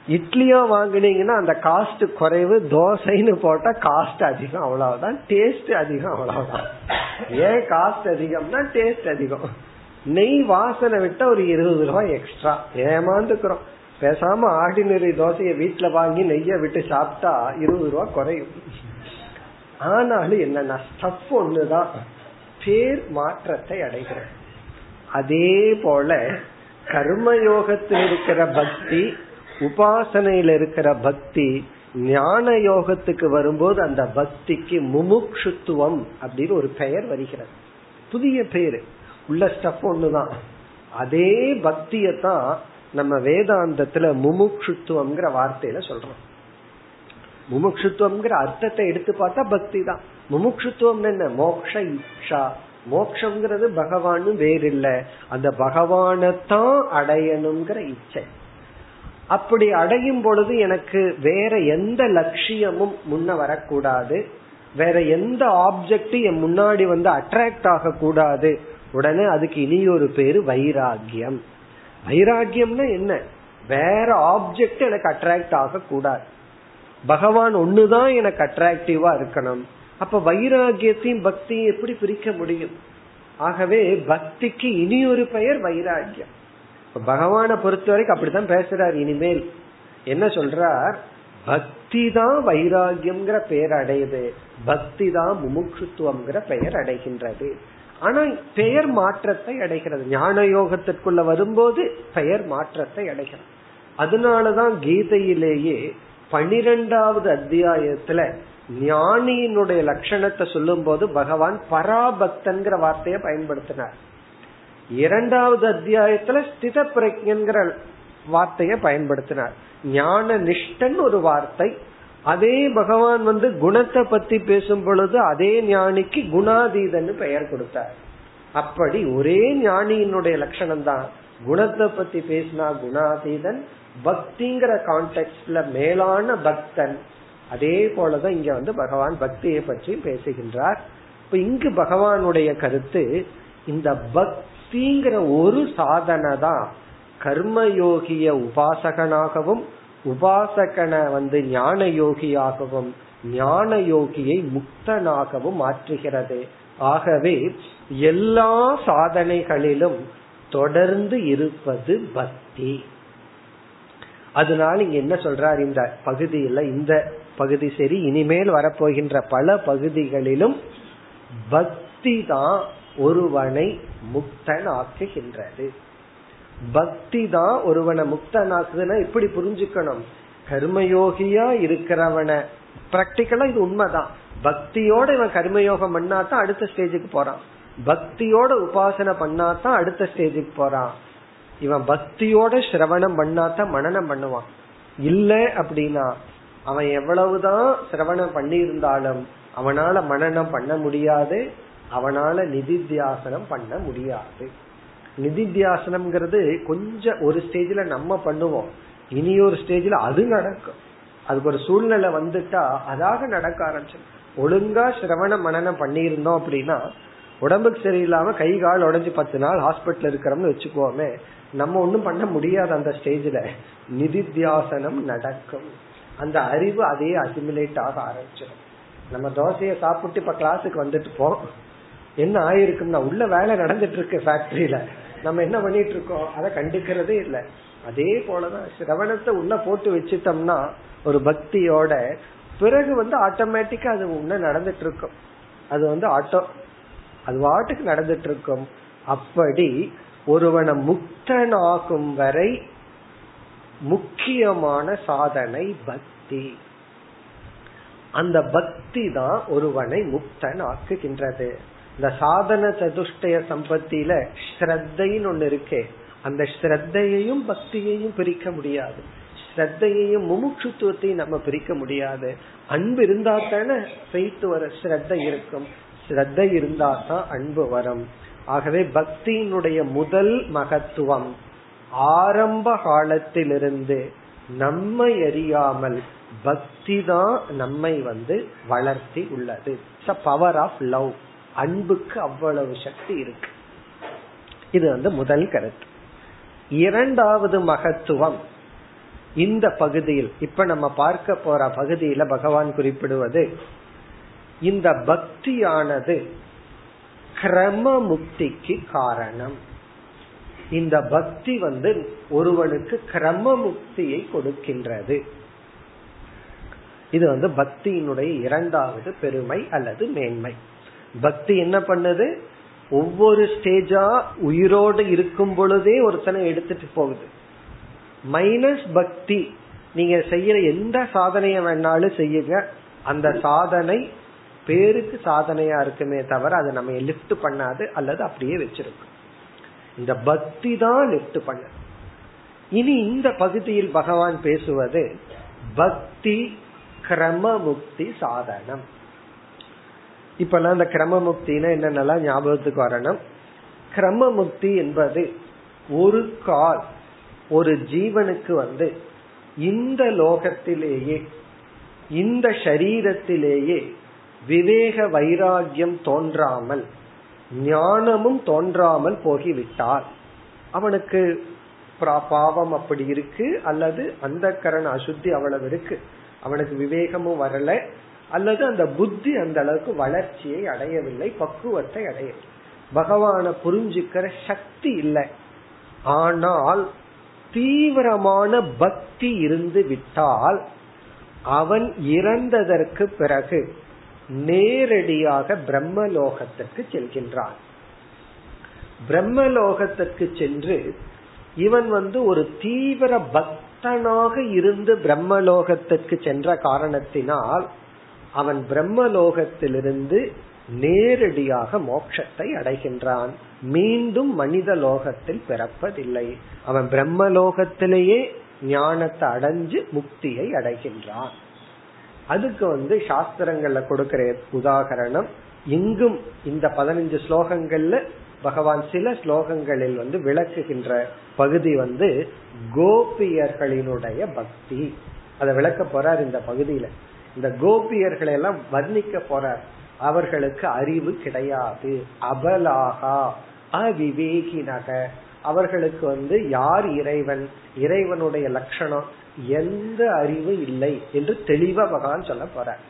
இட்லியோ வாங்கினீங்கன்னா அந்த காஸ்ட் குறைவு தோசைன்னு போட்டா காஸ்ட் அதிகம் அவ்வளவுதான். டேஸ்ட் அதிகம் அவ்வளவுதான். ஏன் காஸ்ட் அதிகம்னா டேஸ்ட் அதிகம். நெய் வாசனை விட்டா ஒரு இருபது ரூபாய் எக்ஸ்ட்ரா ஏமாந்துக்கிறோம். பேசாம ஆர்டினரி தோசைய வீட்டுல வாங்கி நெய்ய விட்டு சாப்பிட்டா இருபது ரூபாய் குறையும். ஆனாலும் என்னன்னா ஸ்டப் ஒண்ணுதான். பேர் மாற்றத்தை அடைகிறேன். அதே போல கர்மயோகத்தில் இருக்கிற பக்தி உபாசனையில் இருக்கிற பக்தி ஞான யோகத்துக்கு வரும்போது அந்த பக்திக்கு முமுக்ஷுத்துவம் அப்படின்னு ஒரு பெயர் வருகிறது. புதிய பேரு. உள்ள ஸ்டப் ஒண்ணுதான். அதே பக்தியை தான் நம்ம வேதாந்தத்துல முமுக்ஷுத்துவம்ங்கிற வார்த்தையில சொல்றோம். முமுக்ஷுத்துவம்ங்கிற அர்த்தத்தை எடுத்து பார்த்தா பக்தி தான் முமுக்ஷுத்துவம் என்ன? மோக்ஷ இக்ஷா மோக்ஷங்கிறது பகவானும் வேறு இல்ல அந்த பகவானத்தான் அடையணுங்கிற இச்சை. அப்படி அடையும் பொழுது எனக்கு வேற எந்த லட்சியமும் முன்ன வரக்கூடாது. வேற எந்த ஆப்ஜெக்ட் என் முன்னாடி வந்து அட்ராக்ட் ஆக கூடாது உடனே அதுக்கு இனி ஒரு பேரு வைராகியம் வைராகியம்னா என்ன? வேற ஆப்ஜெக்ட் எனக்கு அட்ராக்ட் ஆக கூடாது பகவான் ஒண்ணுதான் எனக்கு அட்ராக்டிவா இருக்கணும். அப்ப வைராகியத்தையும் பக்தியும் எப்படி பிரிக்க முடியும்? ஆகவே பக்திக்கு இனி ஒரு பெயர் வைராகியம் பகவானை பொறுத்த வரைக்கும் அப்படித்தான் பேசுறாரு இனிமேல். என்ன சொல்றார்? பக்தி தான் வைராகியம்ங்கிற பெயர் அடையுது. பக்தி தான் முமுட்சுத்துவம்ங்கிற பெயர் அடைகின்றது. ஆனா பெயர் மாற்றத்தை அடைகிறது. ஞான யோகத்திற்குள்ள வரும்போது பெயர் மாற்றத்தை அடைகிறது. அதனாலதான் கீதையிலேயே பனிரெண்டாவது அத்தியாயத்துல ஞானியினுடைய லட்சணத்தை சொல்லும் போது பகவான் பராபக்தன்கிற வார்த்தையை பயன்படுத்தினார். இரண்டாவது அத்தியாயத்துல ஸ்தித பிரஜன்கிற வார்த்தையை பயன்படுத்தினார். ஞான நிஷ்டன் ஒரு வார்த்தை. அதே பகவான் வந்து குணத்தை பத்தி பேசும் பொழுது அதே ஞானிக்கு குணாதீதன் பெயர் கொடுத்தார். அப்படி ஒரே ஞானியினுடைய லட்சணம் தான் குணத்தை பத்தி பேசினா குணாதீதன் பக்திங்கிற கான்டெக்ட்ல மேலான பக்தன். அதே போலதான் இங்க வந்து பகவான் பக்தியை பற்றி பேசுகின்றார். இப்ப இங்கு பகவானுடைய கருத்து இந்த பக்திங்கிற ஒரு சாதனை தான் கர்மயோகிய உபாசகனாகவும் உபாசகனை வந்து ஞான யோகியாகவும் ஞான யோகியை முக்தனாகவும் மாற்றுகிறது. ஆகவே எல்லா சாதனைகளிலும் தொடர்ந்து இருப்பது பக்தி. அதனால இங்க என்ன சொல்றார் இந்த பகுதியில இந்த பகுதி சரி இனிமேல் வரப்போகின்ற பல பகுதிகளிலும் பக்தி தான் ஒருவனை முக்தன் ஆக்குகின்றது பக்தி தான் ஒருவனை முக்தனாக்குதுன்னா எப்படி புரிஞ்சுக்கணும். கர்மயோகியா இருக்கிறவனை. பிராக்டிக்கலா இது உண்மைதான். பக்தியோட இவன் கர்மயோகம் பண்ணாதான் அடுத்த ஸ்டேஜுக்கு போறான். பக்தியோட உபாசனை பண்ணாதான் அடுத்த ஸ்டேஜுக்கு போறான். இவன் பக்தியோட சிரவணம் பண்ணாதான் மனநம் பண்ணுவான். இல்ல அப்படின்னா அவன் எவ்வளவுதான் சிரவணம் பண்ணி இருந்தாலும் அவனால மனநம் பண்ண முடியாது. அவனால நிதித்தியாசனம் பண்ண முடியாது. நிதித்தியாசனம்ங்கிறது கொஞ்சம் ஒரு ஸ்டேஜ்ல நம்ம பண்ணுவோம். இனி ஒரு ஸ்டேஜ்ல அது நடக்கும். அதுக்கு ஒரு சூழ்நிலை வந்துட்டா அதாக நடக்க ஆரம்பிச்சு ஒழுங்கா சிரவண மனநம் பண்ணியிருந்தோம் அப்படின்னா உடம்புக்கு சரியில்லாம கை கால் உடஞ்சி பத்து நாள் ஹாஸ்பிட்டல் இருக்கிறோம்னு வச்சுக்கோமே நம்ம ஒண்ணும் பண்ண முடியாது அந்த ஸ்டேஜ்ல நிதித்தியாசனம் நடக்கும். அந்த அறிவு அதே அசிமுலேட் ஆக ஆரம்பிச்சிடும். நம்ம தோசையை சாப்பிட்டு இப்ப கிளாஸுக்கு வந்துட்டு போறோம். என்ன ஆயிருக்கும்னா உள்ள வேலை நடந்துட்டு இருக்கு ஃபேக்டரியில நம்ம என்ன பண்ணிட்டு இருக்கோம் அதை கண்டுக்கிறதே இல்லை. அதே போலதான் சிரவணத்தை உள்ள போட்டு வச்சுட்டோம்னா ஒரு பக்தியோட பிறகு வந்து ஆட்டோமேட்டிக்கா அது உன்ன நடந்துட்டு இருக்கும் அது வந்து ஆட்டோ அது வாட்டுக்கு நடந்துட்டு இருக்கும் அப்படி ஒருவனை முக்தனாகும் வரை முக்கியமான சாதனை பக்தி. அந்த பக்தி தான் ஒருவனை முக்தன் ஆக்குகின்றது இந்த சாதன சதுஷ்டய சம்பத்தியில ஸ்ரத்தைன்னு ஒண்ணு இருக்கே அந்த ஸ்ரத்தையையும் பக்தியையும் பிரிக்க முடியாது. ஸ்ரத்தையையும் முமுட்சுத்துவத்தையும் நம்ம பிரிக்க முடியாது. அன்பு இருந்தா தானே பெய்த்து வர ஸ்ரத்தை இருக்கும். ஸ்ரத்தை இருந்தா தான் அன்பு வரும். ஆகவே பக்தியினுடைய முதல் மகத்துவம் ஆரம்ப காலத்திலிருந்து நம்மை அறியாமல் பக்தி தான் நம்மை வந்து வளர்த்தி உள்ளது. பவர் ஆஃப் லவ் அன்புக்கு அவ்வளவு சக்தி இருக்கு. இது வந்து முதல் கருத்து. இரண்டாவது மகத்துவம் இந்த பகுதியில் இப்ப நம்ம பார்க்க போற பகுதியில பகவான் குறிப்பிடுவது இந்த பக்தியானது கிரம முக்திக்கு காரணம். இந்த பக்தி வந்து ஒருவனுக்கு கிரம முக்தியை கொடுக்கின்றது. இது வந்து பக்தியினுடைய இரண்டாவது பெருமை அல்லது மேன்மை. பக்தி என்ன பண்ணுது? ஒவ்வொரு ஸ்டேஜா உயிரோடு இருக்கும் பொழுதே ஒருத்தனை எடுத்துட்டு போகுது. மைனஸ் பக்தி. நீங்க செய்யற எந்த சாதனைய வேணாலும் செய்யுங்க. அந்த சாதனை பேருக்கு சாதனையா இருக்குமே தவிர அதை நம்ம லிப்ட் பண்ணாது அல்லது அப்படியே வச்சிருக்கும். இந்த பக்தி தான் லிப்ட் பண்ண இனி இந்த பகுதியில் பகவான் பேசுவது பக்தி கிரம முக்தி சாதனம். இப்பெல்லாம் இந்த கிரமமுக்தினா என்னென்னலாம் ஞாபகத்துக்கு வரணும்? கிரமமுக்தி என்பது ஒரு கால் ஒரு ஜீவனுக்கு வந்து இந்த லோகத்திலேயே இந்த சரீரத்திலேயே விவேக வைராகியம் தோன்றாமல் ஞானமும் தோன்றாமல் போகிவிட்டால் அவனுக்கு பாவம் அப்படி இருக்கு அல்லது அந்த கரண அசுத்தி அவ்வளவு இருக்கு அவனுக்கு விவேகமும் வரல அல்லது அந்த புத்தி அந்த அளவுக்கு வளர்ச்சியை அடையவில்லை பக்குவத்தை அடையவில்லை. பகவான புரிஞ்சுக்கிற சக்தி இல்லை. ஆனால் தீவிரமான பக்தி இருந்து விட்டால் அவன் இறந்ததற்கு பிறகு நேரடியாக பிரம்மலோகத்திற்கு செல்கின்றான். பிரம்மலோகத்திற்கு சென்று இவன் வந்து ஒரு தீவிர பக்தனாக இருந்து பிரம்மலோகத்திற்கு சென்ற காரணத்தினால் அவன் பிரம்மலோகத்திலிருந்து நேரடியாக மோட்சத்தை அடைகின்றான். மீண்டும் மனித லோகத்தில் பிறப்பதில்லை. அவன் பிரம்மலோகத்திலேயே ஞானத்தை அடைஞ்சு முக்தியை அடைகின்றான். அதுக்கு வந்து சாஸ்திரங்கள்ல கொடுக்கிற உதாகரணம் இங்கும் இந்த பதினஞ்சு ஸ்லோகங்கள்ல பகவான் சில ஸ்லோகங்களில் வந்து விளக்குகின்ற பகுதி வந்து கோபியர்களினுடைய பக்தி. அதை விளக்க போறார் இந்த பகுதியில. இந்த கோபியர்களை எல்லாம் வர்ணிக்க போறார். அவர்களுக்கு அறிவு கிடையாது. அபலாகா அவிவேகினக. அவர்களுக்கு வந்து யார் இறைவன்? இறைவனுடைய லட்சணம் எந்த அறிவு இல்லை என்று தெளிவா பகவான் சொல்ல போறார்.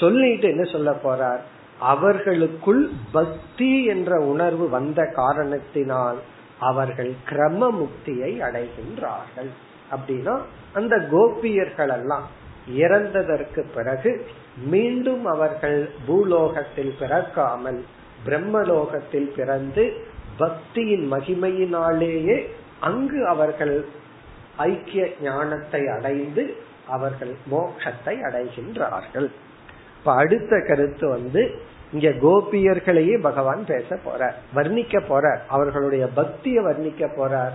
சொல்லிட்டு என்ன சொல்ல போறார்? அவர்களுக்குள் பக்தி என்ற உணர்வு வந்த காரணத்தினால் அவர்கள் கிரம முக்தியை அடைகின்றார்கள். அப்படின்னா அந்த கோபியர்கள் எல்லாம் இறந்ததற்கு பிறகு மீண்டும் அவர்கள் பூலோகத்தில் பிறக்காமல் பிரம்மலோகத்தில் பிறந்து பக்தியின் மகிமையினாலேயே அங்கு அவர்கள் ஐக்கிய ஞானத்தை அடைந்து அவர்கள் மோட்சத்தை அடைகின்றார்கள். இப்ப அடுத்த கருத்து வந்து இங்க கோபியர்களையே பகவான் பேச போறார் வர்ணிக்க போறார். அவர்களுடைய பக்தியை வர்ணிக்க போறார்.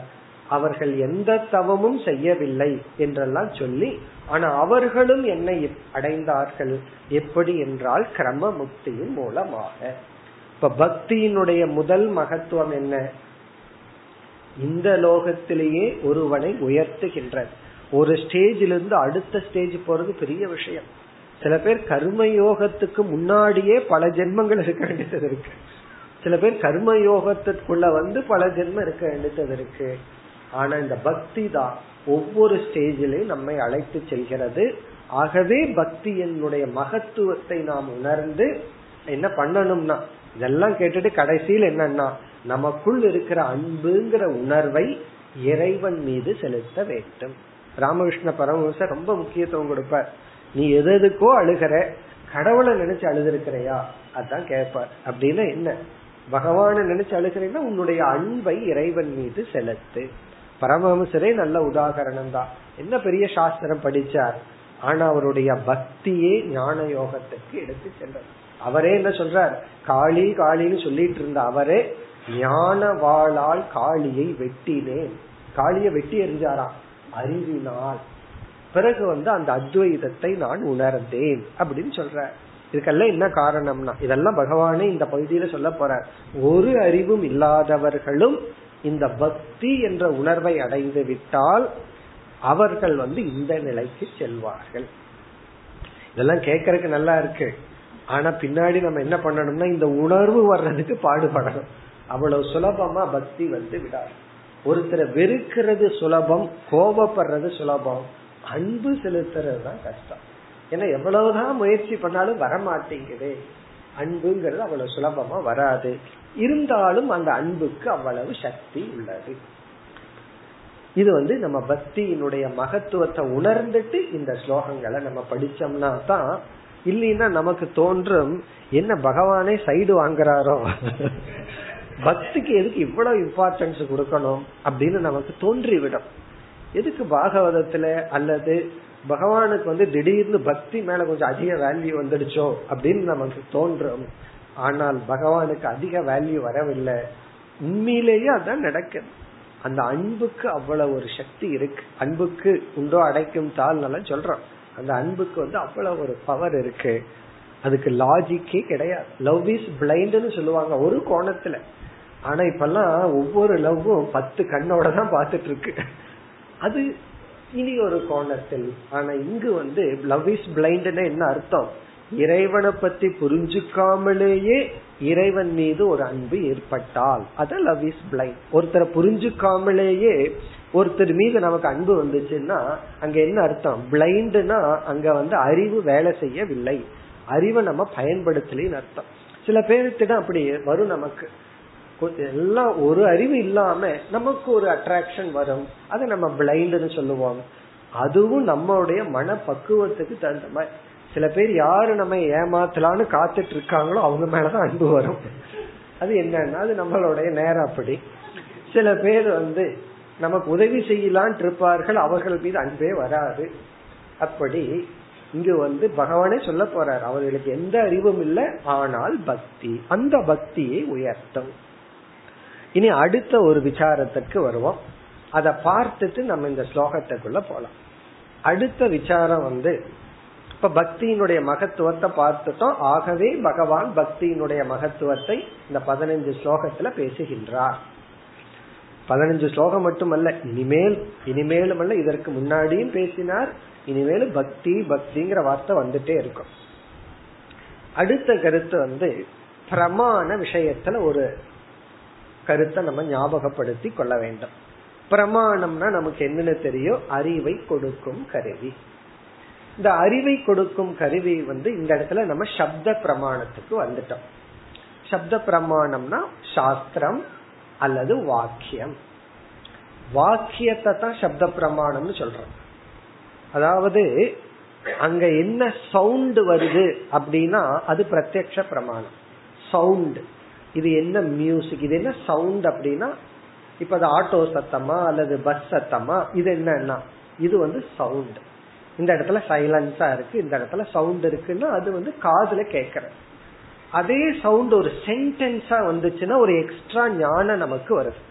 அவர்கள் எந்த தவமும் செய்யவில்லை என்றெல்லாம் சொல்லி ஆனா அவர்களும் என்னை அடைந்தார்கள். எப்படி என்றால் கிரம முக்தியின் மூலமாக. இப்ப பக்தியினுடைய முதல் மகத்துவம் என்ன? இந்த லோகத்திலேயே ஒருவனை உயர்த்துகின்றது. ஒரு ஸ்டேஜிலிருந்து அடுத்த ஸ்டேஜ் போறது பெரிய விஷயம். சில பேர் கர்மயோகத்துக்கு முன்னாடியே பல ஜென்மங்கள் இருக்க வேண்டியது இருக்கு. சில பேர் கர்மயோகத்திற்குள்ள வந்து பல ஜென்மம் இருக்க வேண்டியது இருக்கு. ஆனா இந்த பக்தி தான் ஒவ்வொரு ஸ்டேஜிலையும் நம்மை அழைத்து செல்கிறது. ஆகவே பக்தி என்னுடைய மகத்துவத்தை நாம் உணர்ந்து என்ன பண்ணணும்னா இதெல்லாம் கேட்டுட்டு கடைசியில் என்னன்னா நமக்குள் இருக்கிற அன்புங்கிற உணர்வை இறைவன் மீது செலுத்த வேண்டும். ராமகிருஷ்ண பரமஹம்சர் ரொம்ப முக்கியத்துவம் கொடுப்ப நீ எது எதுக்கோ அழுகிற கடவுளை நினைச்சு அழுதுருக்கிறையா? அதான் கேட்பார். அப்படின்னா என்ன? பகவான நினைச்சு அழுகிறேன்னா உன்னுடைய அன்பை இறைவன் மீது செலுத்து. பரமஹம்சரே நல்ல உதாகரணம் தான் என்ன பெரிய சாஸ்திரம் படிச்சார்? ஆனா அவருடைய பக்தியே ஞான யோகத்துக்கு எடுத்து சென்றார் அவரே என்ன சொல்றார்? காளி காளின்னு சொல்லிட்டு இருந்த அவரே ஞான வாழால் காளியை வெட்டினேன். காளிய வெட்டி எறிஞ்சாராம் அறிவினால். பிறகு வந்து அந்த அத்வைதத்தை நான் உணர்ந்தேன் அப்படின்னு சொல்ற இதுக்கெல்லாம் என்ன காரணம்னா இதெல்லாம் பகவானே இந்த பகுதியில சொல்ல போற ஒரு அறிவும் இல்லாதவர்களும் இந்த பக்தி என்ற உணர்வை அடைந்து விட்டால் அவர்கள் வந்து இந்த நிலைக்கு செல்வார்கள். இதெல்லாம் கேட்கறதுக்கு நல்லா இருக்கு. ஆனா பின்னாடி நம்ம என்ன பண்ணணும்னா இந்த உணர்வு வர்றதுக்கு பாடுபடணும். அவ்வளவு சுலபமா பக்தி வந்து விடாது. ஒருத்தரை வெறுக்கிறது சுலபம் கோபப்படுறது சுலபம் அன்பு செலுத்துறது தான் கஷ்டம். ஏன்னா எவ்வளவுதான் முயற்சி பண்ணாலும் வரமாட்டேங்குது. அன்புங்கிறது அவ்வளவு சுலபமா வராது. இருந்தாலும் அந்த அன்புக்கு அவ்வளவு சக்தி உள்ளது. இது வந்து நம்ம பக்தியினுடைய மகத்துவத்தை உணர்ந்துட்டு இந்த ஸ்லோகங்களை நம்ம படிச்சோம்னா தான் இல்லைன்னா நமக்கு தோன்றும் என்ன பகவானே சைடு வாங்குறாரோ? பக்திக்கு எதுக்கு இவ்வளவு இம்பார்ட்டன்ஸ் கொடுக்கணும் அப்படின்னு நமக்கு தோன்றிவிடும். எதுக்கு பாகவதத்துல அல்லது பகவானுக்கு வந்து திடீர்னு பக்தி மேல கொஞ்சம் அதிக வேல்யூ வந்துடுச்சோ அப்படின்னு நமக்கு தோன்றும். ஆனால் பகவானுக்கு அதிக வேல்யூ வரவில்லை. உண்மையிலேயே அதான் நடக்குது. அந்த அன்புக்கு அவ்வளவு ஒரு சக்தி இருக்கு. அன்புக்கு உண்டோ அடைக்கும் தாள் சொல்றோம். அந்த அன்புக்கு வந்து அவ்வளவு ஒரு பவர் இருக்கு. அதுக்கு லாஜிக்கே கிடையாது. லவ் இஸ் பிளைண்ட்னு சொல்லுவாங்க ஒரு கோணத்துல. ஆனா இப்பெல்லாம் ஒவ்வொரு லவ்வும் பத்து கண்ணோட தான் பாத்துட்டு இருக்கு. அது இனி ஒரு கோணத்தில். ஆனா இங்கு வந்து லவ் இஸ் பிளைண்ட்னு என்ன அர்த்தம்? இறைவனை பத்தி புரிஞ்சுக்காமலேயே இறைவன் மீது ஒரு அன்பு ஏற்பட்டால். அது லவ் இஸ் பிளைண்ட் ஒருத்தரை புரிஞ்சுக்காமலேயே ஒருத்தர் மீது நமக்கு அன்பு வந்துச்சுன்னா அங்க என்ன அர்த்தம்? பிளைண்ட்னா அங்க வந்து அறிவு வேலை செய்யவில்லை. அறிவை நம்ம பயன்படுத்தலின்னு அர்த்தம். சில பேருக்கு அப்படி வரும் நமக்கு. எல்லாம் ஒரு அறிவு இல்லாம நமக்கு ஒரு அட்ராக்ஷன் வரும். அதை நம்ம பிளைண்ட்னு சொல்லுவோம் அதுவும் நம்மளுடைய மன பக்குவத்துக்கு தகுந்த மாதிரி. சில பேர் யாரு நம்ம ஏமாத்தலான்னு காத்துட்டு இருக்காங்களோ அவங்க மேலதான் அன்பு வரும். அது என்னன்னா அது நம்மளுடைய நேரம் அப்படி. சில பேர் வந்து நமக்கு உதவி செய்யலான் இருப்பார்கள் அவர்கள் மீது அன்பே வராது. அப்படி இங்கு வந்து பகவானே சொல்ல போறார் அவர்களுக்கு எந்த அறிவும் இல்லை ஆனால் பக்தி. அந்த பக்தியை உயர்த்தும். இனி அடுத்த ஒரு விசாரத்திற்கு வருவோம். அதை பார்த்துட்டு நம்ம இந்த ஸ்லோகத்துக்குள்ள போலாம். அடுத்த விசாரம் வந்து இப்ப பக்தியினுடைய மகத்துவத்தை பார்த்துட்டோம். ஆகவே பகவான் பக்தியினுடைய மகத்துவத்தை இந்த பதினஞ்சு ஸ்லோகத்துல பேசுகின்றார். பதினஞ்சு ஸ்லோகம் மட்டுமல்ல இனிமேல் இனிமேலும் அல்ல இதற்கு முன்னாடியும் பேசினார். இனிமேலும் பக்தி பக்திங்கிற வார்த்தை வந்துட்டே இருக்கும். அடுத்த கருத்து வந்து பிரமாண விஷயத்துல ஒரு கருத்தை நம்ம ஞாபகப்படுத்தி கொள்ள வேண்டும். பிரமாணம்னா நமக்கு என்னென்ன தெரியும்? அறிவை கொடுக்கும் கருவி. இந்த அறிவை கொடுக்கும் கருவி வந்து இந்த இடத்துல நம்ம சப்த பிரமாணத்துக்கு வந்துட்டோம். சப்த பிரமாணம்னா சாஸ்திரம் அல்லது வாக்கியம். வாக்கியத்தை தான் சப்த பிரமாணம்னு சொல்றோம். அதாவது அங்க என்ன சவுண்ட் வருது அப்படின்னா அது பிரத்யக்ஷ பிரமாணம். சவுண்ட் இது என்ன மியூசிக் இது என்ன சவுண்ட் அப்படின்னா இப்ப அது ஆட்டோ சத்தமா அல்லது பஸ் சத்தமா இது என்னன்னா இது வந்து சவுண்ட் இந்த இடத்துல சைலன்ஸா இருக்கு இந்த இடத்துல சவுண்ட் இருக்குன்னா அது வந்து காதுல கேட்கற அதே சவுண்ட் ஒரு சென்டென்ஸா வந்துச்சுன்னா ஒரு எக்ஸ்ட்ரா ஞானம் நமக்கு வருது.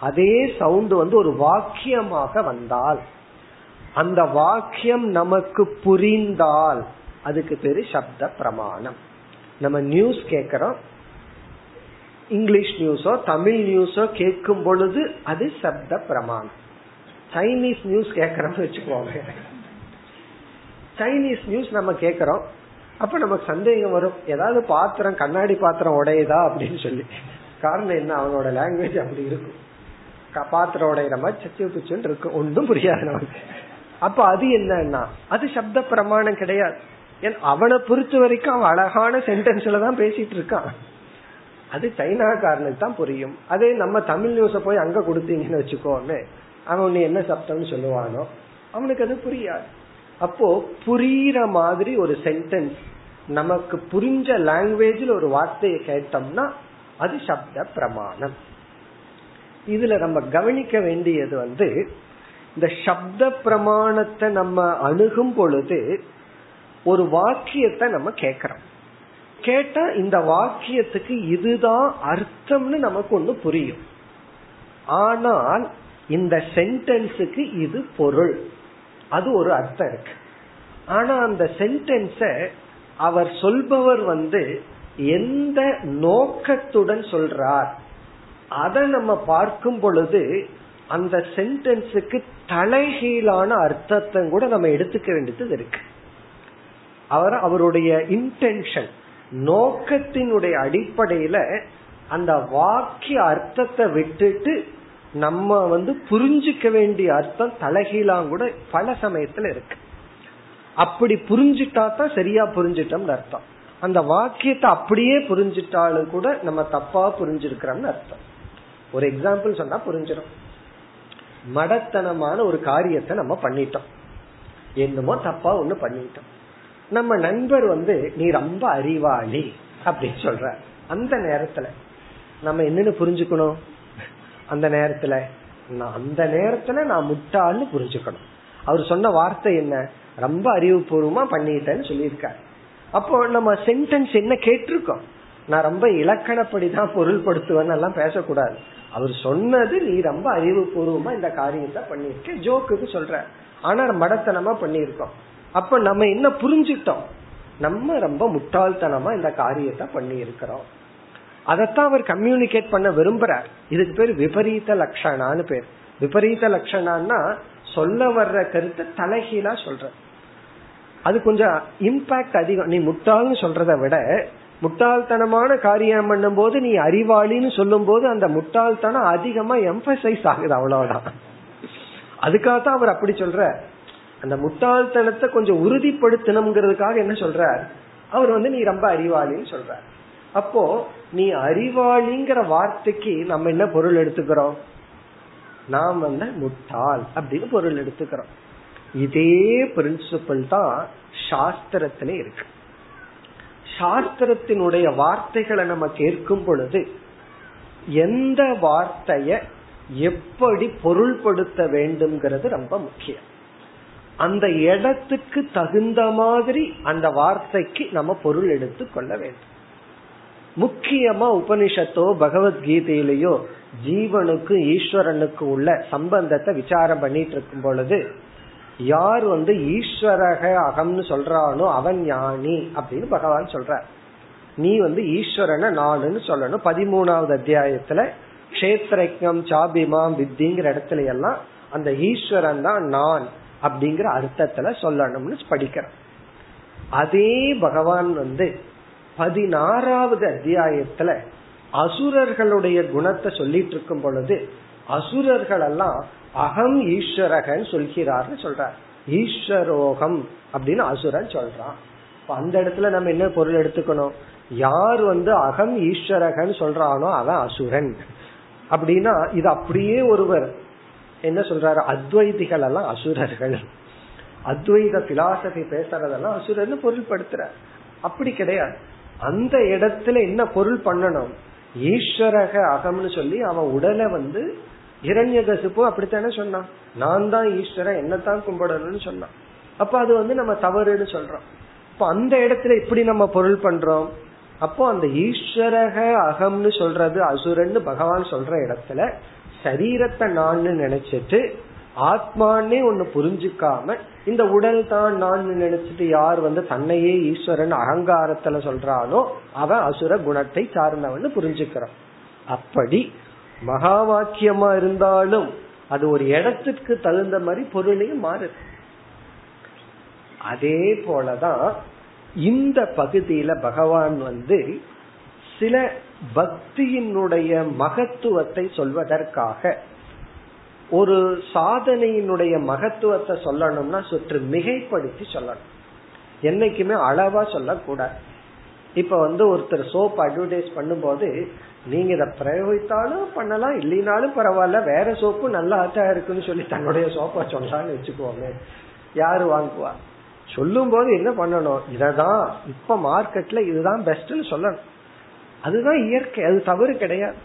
அதே சவுண்ட் வந்து ஒரு வாக்கியமாக வந்தால் அந்த வாக்கியம் நமக்கு புரிந்தால் அதுக்கு பேரு சப்த பிரமாணம். நம்ம நியூஸ் கேட்கிறோம் இங்கிலீஷ் நியூஸோ தமிழ் நியூஸோ கேட்கும் பொழுது அது சப்த பிரமாணம். சைனீஸ் நியூஸ் கேட்கறோம்னு வச்சுக்கோங்க சைனீஸ் நியூஸ் நம்ம கேட்கறோம். அப்ப நமக்கு சந்தேகம் வரும். ஏதாவது பாத்திரம் கண்ணாடி பாத்திரம் உடையதா அப்படின்னு சொல்லி. காரணம் என்ன? அவனோட லாங்குவேஜ் அப்படி இருக்கும். பாத்திரம் உடையிற மாதிரி சச்சு பிச்சுன்னு இருக்கும். ஒன்றும் புரியாது நமக்கு. அப்ப அது என்னன்னா அது சப்த பிரமாணம் கிடையாது. அவனை பொறுத்த வரைக்கும் அவன் அழகான சென்டென்ஸ்ல தான் பேசிட்டு இருக்கான். அது சைனாக்காரனுக்கு தான் புரியும். அதே நம்ம தமிழ் நியூஸ போய் அங்க கொடுத்தீங்கன்னு வச்சுக்கோன்னு அவன் என்ன சப்தம்னு சொல்லுவானோ அவனுக்கு அது புரியாது. அப்போ புரியுற மாதிரி ஒரு சென்டென்ஸ் நமக்கு புரிஞ்ச லாங்குவேஜில் ஒரு வார்த்தையை கேட்டோம்னா அது சப்த பிரமாணம். இதுல நம்ம கவனிக்க வேண்டியது வந்து இந்த சப்த பிரமாணத்தை நம்ம அணுகும் பொழுது ஒரு வாக்கியத்தை நம்ம கேட்கிறோம். கேட்டா இந்த வாக்கியத்துக்கு இதுதான் அர்த்தம்னு நமக்கு ஒண்ணு புரியும். ஆனால் இந்த சென்டென்ஸுக்கு இது பொருள். அது ஒரு அர்த்தம் இருக்கு. ஆனா அந்த சென்டென்ஸ அவர் சொல்பவர் வந்து எந்த நோக்கத்துடன் சொல்றார் அதை நம்ம பார்க்கும் பொழுது அந்த சென்டென்ஸுக்கு தலைகீழான அர்த்தத்தை கூட நம்ம எடுத்துக்க வேண்டியது இருக்கு. அவர் அவருடைய இன்டென்ஷன் நோக்கத்தினுடைய அடிப்படையில அந்த வாக்கிய அர்த்தத்தை விட்டுட்டு நம்ம வந்து புரிஞ்சுக்க வேண்டிய அர்த்தம் தலைகீழாம் கூட பல சமயத்துல இருக்கு. அப்படி புரிஞ்சுட்டா தான் சரியா புரிஞ்சிட்டோம்னு அர்த்தம். அந்த வாக்கியத்தை அப்படியே புரிஞ்சிட்டாலும் கூட நம்ம தப்பா புரிஞ்சிருக்கிறோம்னு அர்த்தம். ஒரு எக்ஸாம்பிள் சொன்னா புரிஞ்சிடும் மடத்தனமான ஒரு காரியத்தை நம்ம பண்ணிட்டோம். என்னமோ தப்பா ஒண்ணு பண்ணிட்டோம். நம்ம நண்பர் வந்து நீ ரொம்ப அறிவாளி அப்படின்னு சொல்ற. அந்த நேரத்துல நம்ம என்னன்னு புரிஞ்சுக்கணும்? அந்த நேரத்துல நான் அந்த நேரத்துல நான் முட்டாள்னு புரிஞ்சுக்கணும். அவர் சொன்ன வார்த்தை என்ன? ரொம்ப அறிவுபூர்வமா பண்ணிட்டேன்னு சொல்லியிருக்காரு. அப்போ நம்ம சென்டென்ஸ் என்ன கேட்டிருக்கோம்? நான் ரொம்ப இலக்கணப்படிதான் பொருள்படுத்துவேன்னு எல்லாம் பேசக்கூடாது. அவர் சொன்னது நீ ரொம்ப அறிவுபூர்வமா இந்த காரியத்தை பண்ணிருக்க ஜோக்குக்கு சொல்ற. ஆனா மடத்தனமா பண்ணிருக்கோம் அப்ப நம்ம என்ன புரிஞ்சிட்டோம் நம்ம ரொம்ப முட்டாள்தனமா இந்த காரியத்தை பண்ணி இருக்கிறோம் அதத்தான் அவர் கம்யூனிகேட் பண்ண விரும்புறார். இதுக்கு பேர் விபரீத லட்சணான்னு பேர். விபரீத லட்சணான்னா சொல்ல வர்ற கருத்தை தலைகீழா சொல்ற. அது கொஞ்சம் இம்பாக்ட் அதிகம். நீ முட்டாள்னு சொல்றதை விட முட்டாள்தனமான காரியம் பண்ணும் போது நீ அறிவாளின்னு சொல்லும் போது அந்த முட்டாள்தனம் அதிகமா எம்பசைஸ் ஆகுது அவ்வளவுதான். அதுக்காகத்தான் அவர் அப்படி சொல்ற அந்த முட்டாள்தனத்தை கொஞ்சம் உறுதிப்படுத்தணுங்கிறதுக்காக என்ன சொல்றார்? அவர் வந்து நீ ரொம்ப அறிவாளின்னு சொல்றார். அப்போ நீ அறிவாளிங்கிற வார்த்தைக்கு நம்ம என்ன பொருள் எடுத்துக்கிறோம்? நாம் வந்து முட்டாள் அப்படின்னு பொருள் எடுத்துக்கிறோம். இதே பிரின்சிபிள் தான் சாஸ்திரத்திலே இருக்கு. சாஸ்திரத்தினுடைய வார்த்தைகளை நம்ம கேட்கும் பொழுது எந்த வார்த்தைய எப்படி பொருள்படுத்த வேண்டும்ங்கிறது ரொம்ப முக்கியம். அந்த இடத்துக்கு தகுந்த மாதிரி அந்த வார்த்தைக்கு நம்ம பொருள் எடுத்து கொள்ள வேண்டும். முக்கியமா உபனிஷத்தோ பகவத்கீதையிலேயோ ஜீவனுக்கும் ஈஸ்வரனுக்கும் உள்ள சம்பந்தத்தை விசாரம் பண்ணிட்டு இருக்கும் பொழுது யார் வந்து ஈஸ்வரக அகம்னு சொல்றானோ அவன் ஞானி அப்படின்னு பகவான் சொல்ற நீ வந்து ஈஸ்வரனை நானுன்னு சொல்லணும். பதிமூணாவது அத்தியாயத்துல கஷேத்திரம் சாபிமாம் வித்திங்கிற இடத்துல எல்லாம் அந்த ஈஸ்வரன் தான் நான். அப்படிங்கிற அர்த்தத்துல சொல்லணும்னு படிக்கிறோம். அதே பகவான் வந்து பதினாறாவது அத்தியாயத்துல அசுரர்களுடைய குணத்தை சொல்லிட்டு இருக்கும் பொழுது அசுரர்கள் எல்லாம் அகம் ஈஸ்வரகன் சொல்கிறார்னு சொல்றார். ஈஸ்வரோகம் அப்படின்னு அசுரன் சொல்றான். அந்த இடத்துல நம்ம என்ன பொருள் எடுத்துக்கணும்? யார் வந்து அகம் ஈஸ்வரகன் சொல்றானோ அவன் அசுரன். அப்படின்னா இது அப்படியே ஒருவர் என்ன சொல்றாரு? அத்வைதிகள் எல்லாம் அசுரர்கள். அத்வைத பிலாசபி பேசுறதெல்லாம் அசுரன்னு பொருள்படுத்துற அப்படி கிடையாது. அந்த இடத்துல என்ன பொருள் பண்ணணும்? ஈஸ்வரக அகம்னு சொல்லி அவன் உடலை வந்து இரண்யகசிப்பு அப்படித்தானே சொன்னான். நான் தான் ஈஸ்வரன் என்னத்தான் கும்பிடணும்னு சொன்னான். அப்ப அது வந்து நம்ம தவறுன்னு சொல்றோம். இப்ப அந்த இடத்துல இப்படி நம்ம பொருள் பண்றோம். அப்போ அந்த ஈஸ்வரக அகம்னு சொல்றது அசுரன்னு பகவான் சொல்ற இடத்துல சரீரத்தை நான் நினைச்சிட்டு ஆத்மானே ஒன்னு புரிஞ்சுக்காம இந்த உடல் தான் நான் நினைச்சிட்டு யார் வந்து தன்னையே ஈஸ்வரன் அகங்காரத்துல சொல்றானோ அவன் அசுர குணத்தை சார்ந்தவன் புரிஞ்சுக்கிறான். அப்படி மகா வாக்கியமா இருந்தாலும் அது ஒரு இடத்துக்கு தகுந்த மாதிரி பொருளையும் மாறுது அதே போலதான் இந்த பகுதியில பகவான் வந்து சில பக்தியினுடைய மகத்துவத்தை சொல்வதற்காக. ஒரு சாதனையினுடைய மகத்துவத்தை சொல்லணும்னா சுற்று மிகைப்படுத்தி சொல்லணும். என்னைக்குமே அளவா சொல்லக்கூடாது. இப்ப வந்து ஒருத்தர் சோப் அட்வர்டைஸ் பண்ணும்போது நீங்க இதை பிரயோகித்தாலும் பண்ணலாம் இல்லைனாலும் பரவாயில்ல வேற சோப்பு நல்லா ஆச்சா இருக்குன்னு சொல்லி தன்னுடைய சோப்பை சொன்னான்னு வச்சுக்கோங்க யாரு வாங்குவா? சொல்லும் போது என்ன பண்ணணும்? இததான் இப்ப மார்க்கெட்ல இதுதான் பெஸ்ட்னு சொல்லணும். அதுதான் இயற்கை அது தவறு கிடையாது.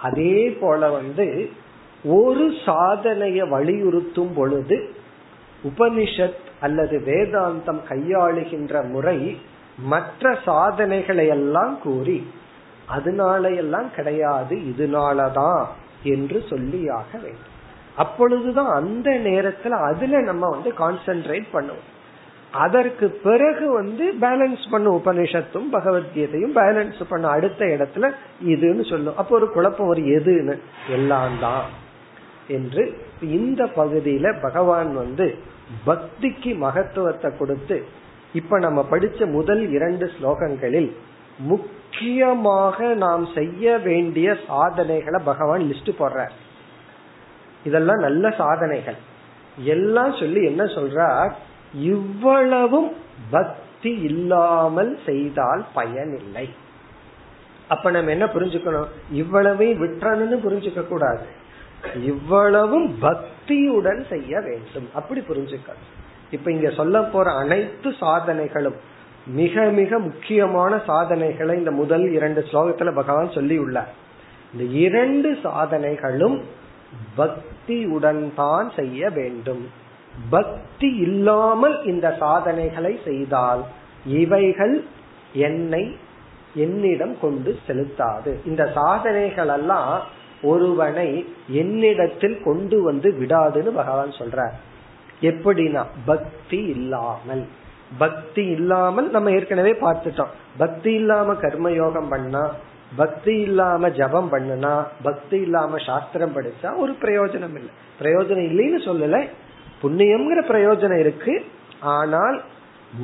அதே போல வந்து ஒரு சாதனைய வலியுறுத்தும் பொழுது உபனிஷத் அல்லது வேதாந்தம் கையாளுகின்ற முறை மற்ற சாதனைகளை எல்லாம் கூறி அதனால எல்லாம் கிடையாது இதனாலதான் என்று சொல்லியாக வேண்டும். அப்பொழுதுதான் அந்த நேரத்துல அதுல நம்ம வந்து கான்சென்ட்ரேட் பண்ணுவோம். அதற்கு பிறகு வந்து பேலன்ஸ் பண்ண உபனிஷத்தும் பகவத்கீதையும் பேலன்ஸ் பண்ண அடுத்த இடத்துல இதுன்னு சொல்லும். அப்போ ஒரு குழப்பம் ஒரு எதுன்னு? எல்லாம் தான். என்று இந்த பகுதியில பகவான் வந்து பக்திக்கு மகத்துவத்தை கொடுத்து இப்ப நம்ம படிச்ச முதல் இரண்டு ஸ்லோகங்களில் முக்கியமாக நாம் செய்ய வேண்டிய சாதனைகளை பகவான் லிஸ்ட் போடுறார். இதெல்லாம் நல்ல சாதனைகள். எல்லாம் சொல்லி என்ன சொல்றார்? இவ்வளவும் பக்தி இல்லாமல் செய்தால் பயன் இல்லை அப்ப நம்ம என்ன புரிஞ்சுக்கணும்? இவ்வளவையும் விட்டுறன்னு புரிஞ்சுக்க கூடாது. இவ்வளவும் பக்தியுடன் செய்ய வேண்டும். அப்படி புரிஞ்சுக்கணும். இப்ப இங்க சொல்ல போற அனைத்து சாதனைகளும் மிக மிக முக்கியமான சாதனைகளை இந்த முதல் இரண்டு ஸ்லோகத்துல பகவான் சொல்லி உள்ளார் இந்த இரண்டு சாதனைகளும் பக்தியுடன் தான் செய்ய வேண்டும். பக்தி இல்லாமல் இந்த சாதனைகளை செய்தால் இவைகள் என்னை என்னிடம் கொண்டு செலுத்தாது. இந்த சாதனைகள் எல்லாம் ஒருவனை என்னிடத்தில் கொண்டு வந்து விடாதுன்னு பகவான் சொல்றார். எப்படின்னா பக்தி இல்லாமல். பக்தி இல்லாமல் நம்ம ஏற்கனவே பார்த்துட்டோம். பக்தி இல்லாம கர்மயோகம் பண்ணா பக்தி இல்லாம ஜபம் பண்ணுனா பக்தி இல்லாம சாஸ்திரம் படிச்சா ஒரு பிரயோஜனம் இல்லை. பிரயோஜனம் இல்லைன்னு சொல்லல. புண்ணியம்ங்கிற பிரயோஜனம் இருக்கு. ஆனால்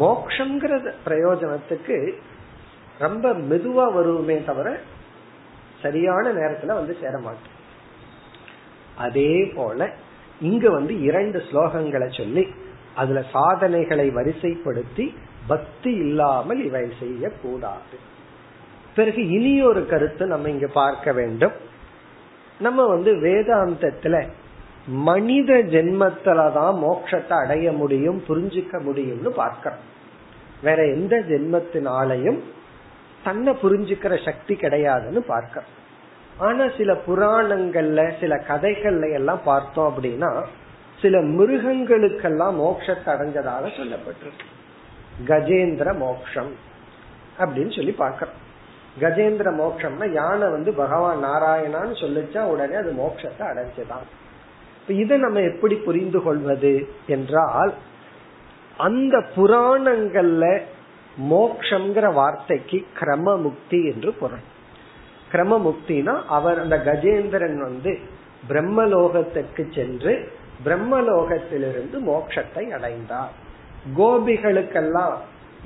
மோக்ஷங்கிற பிரயோஜனத்துக்கு ரொம்ப மெதுவா வருமே தவிர சரியான நேரத்துல வந்து சேர மாட்டோம் அதே போல இங்க வந்து இரண்டு ஸ்லோகங்களை சொல்லி அதுல சாதனைகளை வரிசைப்படுத்தி பக்தி இல்லாமல் இவை செய்யக்கூடாது. பிறகு இனி ஒரு கருத்து நம்ம இங்க பார்க்க வேண்டும். நம்ம வந்து வேதாந்தத்துல மனித ஜென்மத்துலதான் மோட்சத்தை அடைய முடியும் புரிஞ்சுக்க முடியும்னு பார்க்கிறோம் வேற எந்த ஜென்மத்தினாலையும் தன்னை புரிஞ்சுக்கிற சக்தி கிடையாதுன்னு பார்க்கிறோம் ஆனா சில புராணங்கள்ல சில கதைகள்ல எல்லாம் பார்த்தோம் அப்படின்னா சில மிருகங்களுக்கெல்லாம் மோட்சத்தை அடைஞ்சதாக சொல்லப்பட்டிருக்கு. கஜேந்திர மோக்ஷம் அப்படின்னு சொல்லி பார்க்கிறோம் கஜேந்திர மோக்ஷம்னா யானை வந்து பகவான் நாராயணான்னு சொல்லிச்சா உடனே அது மோட்சத்தை அடைஞ்சதான். இதை நம்ம எப்படி புரிந்து கொள்வது என்றால் அந்த புராணங்கள்ல மோக்ஷங்கிற வார்த்தைக்கு கிரமமுக்தி என்று பொருள். கிரமமுக்தினா அவர் அந்த கஜேந்திரன் வந்து பிரம்மலோகத்திற்கு சென்று பிரம்மலோகத்திலிருந்து மோட்சத்தை அடைந்தார். கோபிகளுக்கெல்லாம்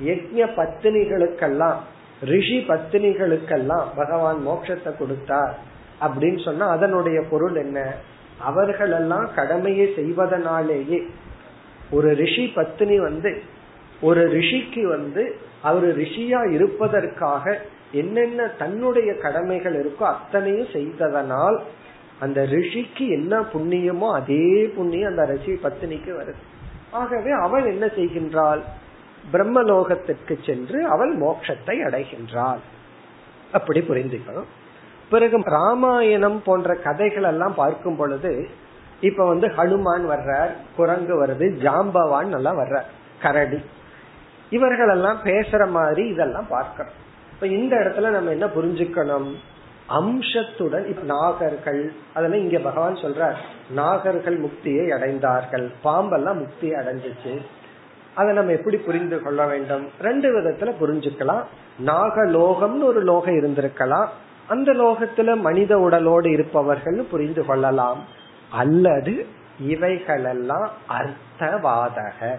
யஜ்ய பத்தினிகளுக்கெல்லாம் ரிஷி பத்தினிகளுக்கெல்லாம் பகவான் மோட்சத்தை கொடுத்தார் அப்படின்னு சொன்னா அதனுடைய பொருள் என்ன? அவர்கள் எல்லாம் கடமையை செய்வதனாலேயே ஒரு ரிஷி பத்தினி வந்து ஒரு ரிஷிக்கு வந்து அவர் ரிஷியா இருப்பதற்காக என்னென்ன தன்னுடைய கடமைகள் இருக்கோ அத்தனையும் செய்ததனால் அந்த ரிஷிக்கு என்ன புண்ணியமோ அதே புண்ணியம் அந்த ரிஷி பத்தினிக்கு வருது. ஆகவே அவள் என்ன செய்கின்றாள்? பிரம்மலோகத்திற்கு சென்று அவள் மோட்சத்தை அடைகின்றாள். அப்படி புரிந்துக்கணும் பிறகு ராமாயணம் போன்ற கதைகள் எல்லாம் பார்க்கும் பொழுது இப்ப வந்து ஹனுமான் வர்றார் குரங்கு வருது ஜாம்பவான் எல்லாம் வர்ற கரடி. இவர்கள் எல்லாம் பேசுற மாதிரி இதெல்லாம் பார்க்கணும். இப்ப இந்த இடத்துல நம்ம என்ன புரிஞ்சுக்கணும்? அம்சத்துடன் இப்ப நாகர்கள் அதெல்லாம் இங்க பகவான் சொல்றார் நாகர்கள் முக்தியை அடைந்தார்கள். பாம்பெல்லாம் முக்தியை அடைஞ்சிச்சு. அதை நம்ம எப்படி புரிந்து கொள்ள வேண்டும்? ரெண்டு விதத்துல புரிஞ்சுக்கலாம். நாகலோகம்னு ஒரு லோகம் இருந்திருக்கலாம். அந்த லோகத்துல மனித உடலோடு இருப்பவர்கள் புரிந்து கொள்ளலாம். அல்லது இவைகளெல்லாம் அர்த்தவாதக.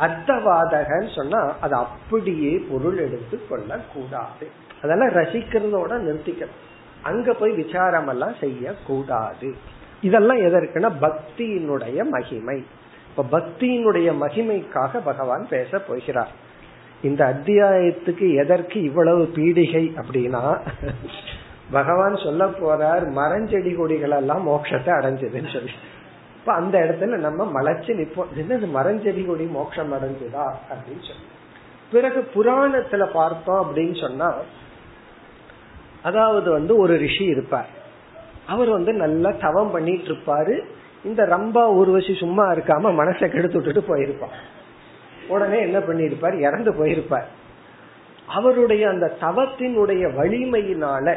அர்த்தவாதகன்னு சொன்னா அது அப்படியே பொருள் எடுத்து கொள்ள கூடாது அதெல்லாம் ரசிக்கிறதோட நிறுத்திக்கணும். அங்க போய் விசாரம் எல்லாம் செய்ய கூடாது இதெல்லாம் எதற்குன்னா பக்தியினுடைய மகிமை. இப்ப பக்தியினுடைய மகிமைக்காக பகவான் பேச போகிறார். இந்த அத்தியாயத்துக்கு எதற்கு இவ்வளவு பீடிகை அப்படின்னா பகவான் சொல்ல போறார் மரஞ்செடி கொடிகள் எல்லாம் மோட்சத்தை அடைஞ்சதுன்னு சொல்லி. இப்ப அந்த இடத்துல நம்ம மலைச்சு நிப்போம். என்னது மரஞ்செடி கொடி மோட்சம் அடைஞ்சதா அப்படின்னு சொல்லி. பிறகு புராணத்துல பார்த்தோம் அப்படின்னு சொன்னா அதாவது வந்து ஒரு ரிஷி இருப்பார். அவர் வந்து நல்லா தவம் பண்ணிட்டு இருப்பாரு. இந்த ரம்பா ஊர்வசி சும்மா இருக்காம மனசை கெடுத்து விட்டுட்டு போயிருப்பான். உடனே என்ன பண்ணிருப்பார் இறந்து போயிருப்பார். அவருடைய அந்த தவத்தினுடைய வலிமையினால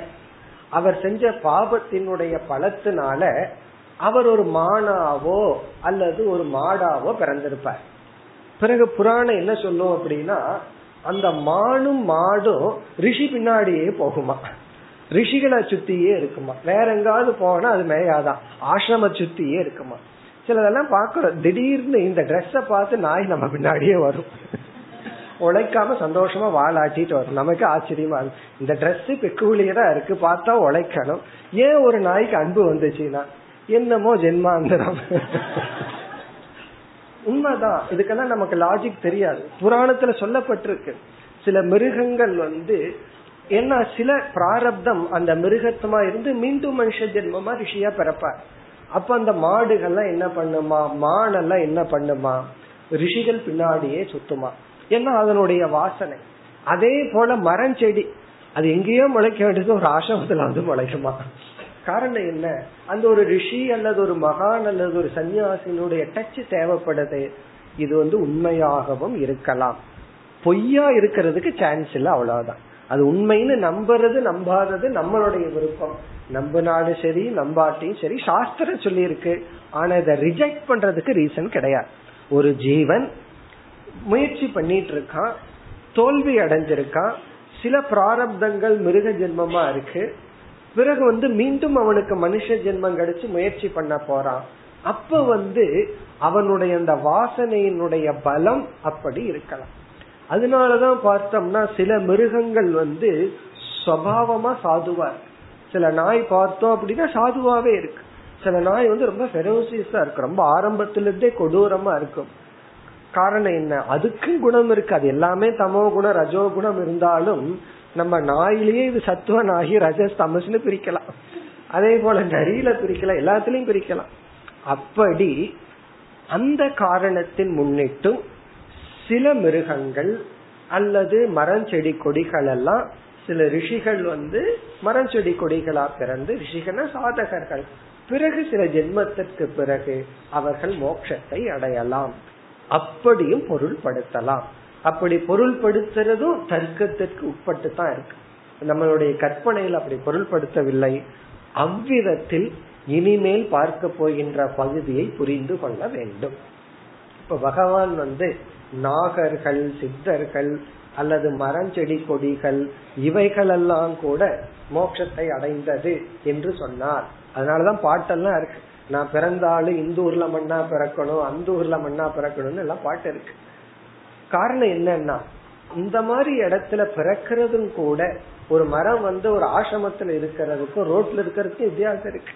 அவர் செஞ்ச பாபத்தினுடைய பலத்தினால அவர் ஒரு மானாவோ அல்லது ஒரு மாடாவோ பிறந்திருப்பார். பிறகு புராணம் என்ன சொல்லும் அப்படின்னா அந்த மானும் மாடும் ரிஷி பின்னாடியே போகுமா? ரிஷிகளை சுத்தியே இருக்குமா? வேற எங்காவது போனா அது மேயாதான் ஆசிரம சுத்தியே இருக்குமா? சிலதெல்லாம் பாக்கிறோம் திடீர்னு இந்த ட்ரெஸ்ஸ பார்த்து நாய் நம்ம பின்னாடியே வரும். உழைக்காம சந்தோஷமா வாழாட்டிட்டு வரும். நமக்கு ஆச்சரியமா இருக்கு இந்த ட்ரெஸ் பெக்குலியரா இருக்கு. பார்த்தா உழைக்கணும். ஏன் ஒரு நாய்க்கு அன்பு வந்துச்சுன்னா? என்னமோ ஜென்மாந்திரம். உண்மைதான். இதுக்கெல்லாம் நமக்கு லாஜிக் தெரியாது. புராணத்துல சொல்லப்பட்டிருக்கு. சில மிருகங்கள் வந்து ஏன்னா சில பிராரப்தம் அந்த மிருகத்துமா இருந்து மீண்டும் மனுஷ ஜென்மமா ரிஷியா பிறப்பார். அப்ப அந்த மாடுகள்லாம் என்ன பண்ணுமா? மானெல்லாம் என்ன பண்ணுமா? ரிஷிகள் பின்னாடியே சுத்துமா? ஏன்னா அதனுடைய வாசனை? அதே போல மரம் செடி. அது எங்கேயோ முளைக்க வேண்டியது ஒரு ஆசிரமத்துல வந்து முளைக்குமா? காரணம் என்ன? அந்த ஒரு ரிஷி அல்லது ஒரு மகான் அல்லது ஒரு சன்னியாசினுடைய டச் தேவைப்படுது. இது வந்து உண்மையாகவும் இருக்கலாம். பொய்யா இருக்கிறதுக்கு சான்ஸ் இல்லை அவ்வளவுதான். அது உண்மைன்னு நம்புறது நம்பாதது நம்மளுடைய விருப்பம். நம்பினாலும் சரி நம்பாட்டியும் சரி சாஸ்திரம் சொல்லி இருக்கு ஆனா இதை ரிஜெக்ட் பண்றதுக்கு ரீசன் கிடையாது. ஒரு ஜீவன் முயற்சி பண்ணிட்டு இருக்கான் தோல்வி அடைஞ்சிருக்கான் சில பிராரப்தங்கள் மிருக ஜென்மமா இருக்கு. பிறகு வந்து மீண்டும் அவனுக்கு மனுஷ ஜென்மம் கிடைச்சு முயற்சி பண்ண போறான். அப்ப வந்து அவனுடைய அந்த வாசனையினுடைய பலம் அப்படி இருக்கலாம். அதனாலதான் பார்த்தோம்னா சில மிருகங்கள் வந்து சுவாவமா சாதுவா இருக்கு. சில நாய் பார்த்தோம் அப்படின்னா சாதுவாவே இருக்கு. சில நாய் வந்து ரொம்ப ஃபெரோசியஸா இருக்கு. ரொம்ப ஆரம்பத்திலிருந்தே கொடூரமா இருக்கும். காரணம் என்ன? அதுக்கும் குணம் இருக்கு. அது எல்லாமே தமோ குணம் ரஜோ குணம் இருந்தாலும் நம்ம நாயிலேயே இது சத்துவ நாகி ரஜஸ் தமஸ்னு பிரிக்கலாம். அதே போல நரியில பிரிக்கலாம். எல்லாத்திலையும் பிரிக்கலாம். அப்படி அந்த காரணத்தின் முன்னிட்டும் சில மிருகங்கள் அல்லது மரஞ்செடி கொடிகள் எல்லாம் சில ரிஷிகள் வந்து மரம் செடி கொடிகளா பிறந்து ரிஷிகன சாதகர்கள். பிறகு சில ஜென்மத்திற்கு பிறகு அவர்கள் மோட்சத்தை அடையலாம். அப்படியும் பொருள்படுத்தலாம். அப்படி பொருள்படுத்துறதும் தர்க்கத்திற்கு உட்பட்டு தான் இருக்கு. நம்மளுடைய கற்பனையில் அப்படி பொருள்படுத்தவில்லை. அவ்விதத்தில் இனிமேல் பார்க்க போகின்ற பகுதியை புரிந்து கொள்ள வேண்டும். இப்ப பகவான் வந்து நாகர்கள் சித்தர்கள் அல்லது மரம் செடி கொடிகள் இவைகளெல்லாம் கூட மோட்சத்தை அடைந்தது என்று சொன்னார். அதனாலதான் பாட்டெல்லாம் இருக்கு. நான் பிறந்தாலும் இந்த ஊர்ல மண்ணா பிறக்கணும் அந்த ஊர்ல மண்ணா பிறக்கணும்னு எல்லாம் பாட்டு இருக்கு. காரணம் என்னன்னா இந்த மாதிரி இடத்துல பிறக்கிறதும் கூட ஒரு மரம் வந்து ஒரு ஆசிரமத்துல இருக்கிறதுக்கும் ரோட்ல இருக்கிறதுக்கும் வித்தியாசம் இருக்கு.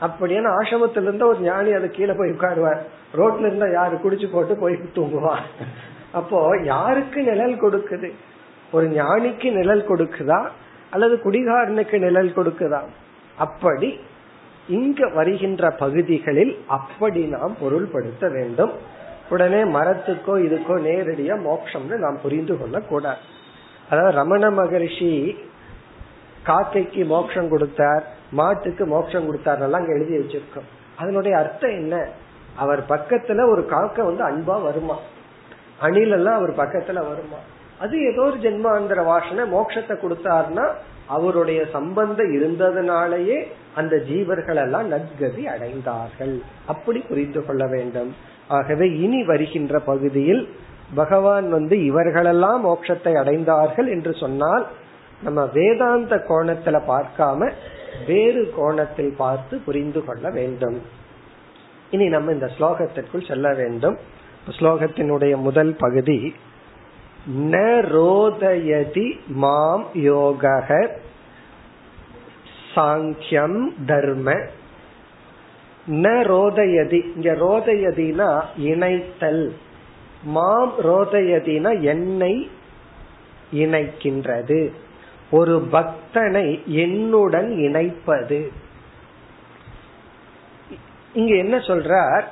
அப்படியான ஆசிரமத்துல இருந்தா ஒரு ஞானி அது கீழே போய் உட்காருவார். ரோட்ல இருந்தா யாரு குடிச்சு போட்டு போய் தூங்குவார். அப்போ யாருக்கு நிழல் கொடுக்குது? ஒரு ஞானிக்கு நிழல் கொடுக்குதா? அல்லது குடிகாரனுக்கு நிழல் கொடுக்குதா? அப்படி இங்க வருகின்ற பகுதிகளில் அப்படி நாம் பொருள்படுத்த வேண்டும். உடனே மரத்துக்கோ இதுக்கோ நேரடியா மோட்சம்னு நாம் புரிந்து கொள்ள கூடாது அதாவது ரமண மகரிஷி காக்கைக்கு மோட்சம் கொடுத்தார் மாட்டுக்கு மோட்சம் கொடுத்தார் எல்லாம் அங்க எழுதி வச்சிருக்கோம். அதனுடைய அர்த்தம் என்ன? அவர் பக்கத்துல ஒரு காக்கை வந்து அன்பா வருமா? அணில் எல்லாம் அவர் பக்கத்துல வருமா? அது ஏதோ ஒரு ஜென்மாந்திர வாசனை மோட்சத்தை கொடுத்தாருன்னா அவருடைய சம்பந்தம் இருந்ததுனாலேயே அந்த ஜீவர்கள் எல்லாம் நற்கதி அடைந்தார்கள். அப்படி புரிந்து கொள்ள வேண்டும். ஆகவே இனி வருகின்ற பகுதியில் பகவான் வந்து இவர்களெல்லாம் மோட்சத்தை அடைந்தார்கள் என்று சொன்னால் நம்ம வேதாந்த கோணத்துல பார்க்காம வேறு கோணத்தில் பார்த்து புரிந்து கொள்ள வேண்டும். இனி நம்ம இந்த ஸ்லோகத்திற்குள் செல்ல வேண்டும். ஸ்லோகத்தினுடைய முதல் பகுதி ந ரோதயதி மாம் யோக சாங்கியம் தர்ம. ந ரோதயதி இங்க ரோதயதினா இணைத்தல். மாம் ரோதயதினா என்னை இணைக்கின்றது. ஒரு பக்தனை என்னுடன் இணைப்பது. இங்க என்ன சொல்றார்?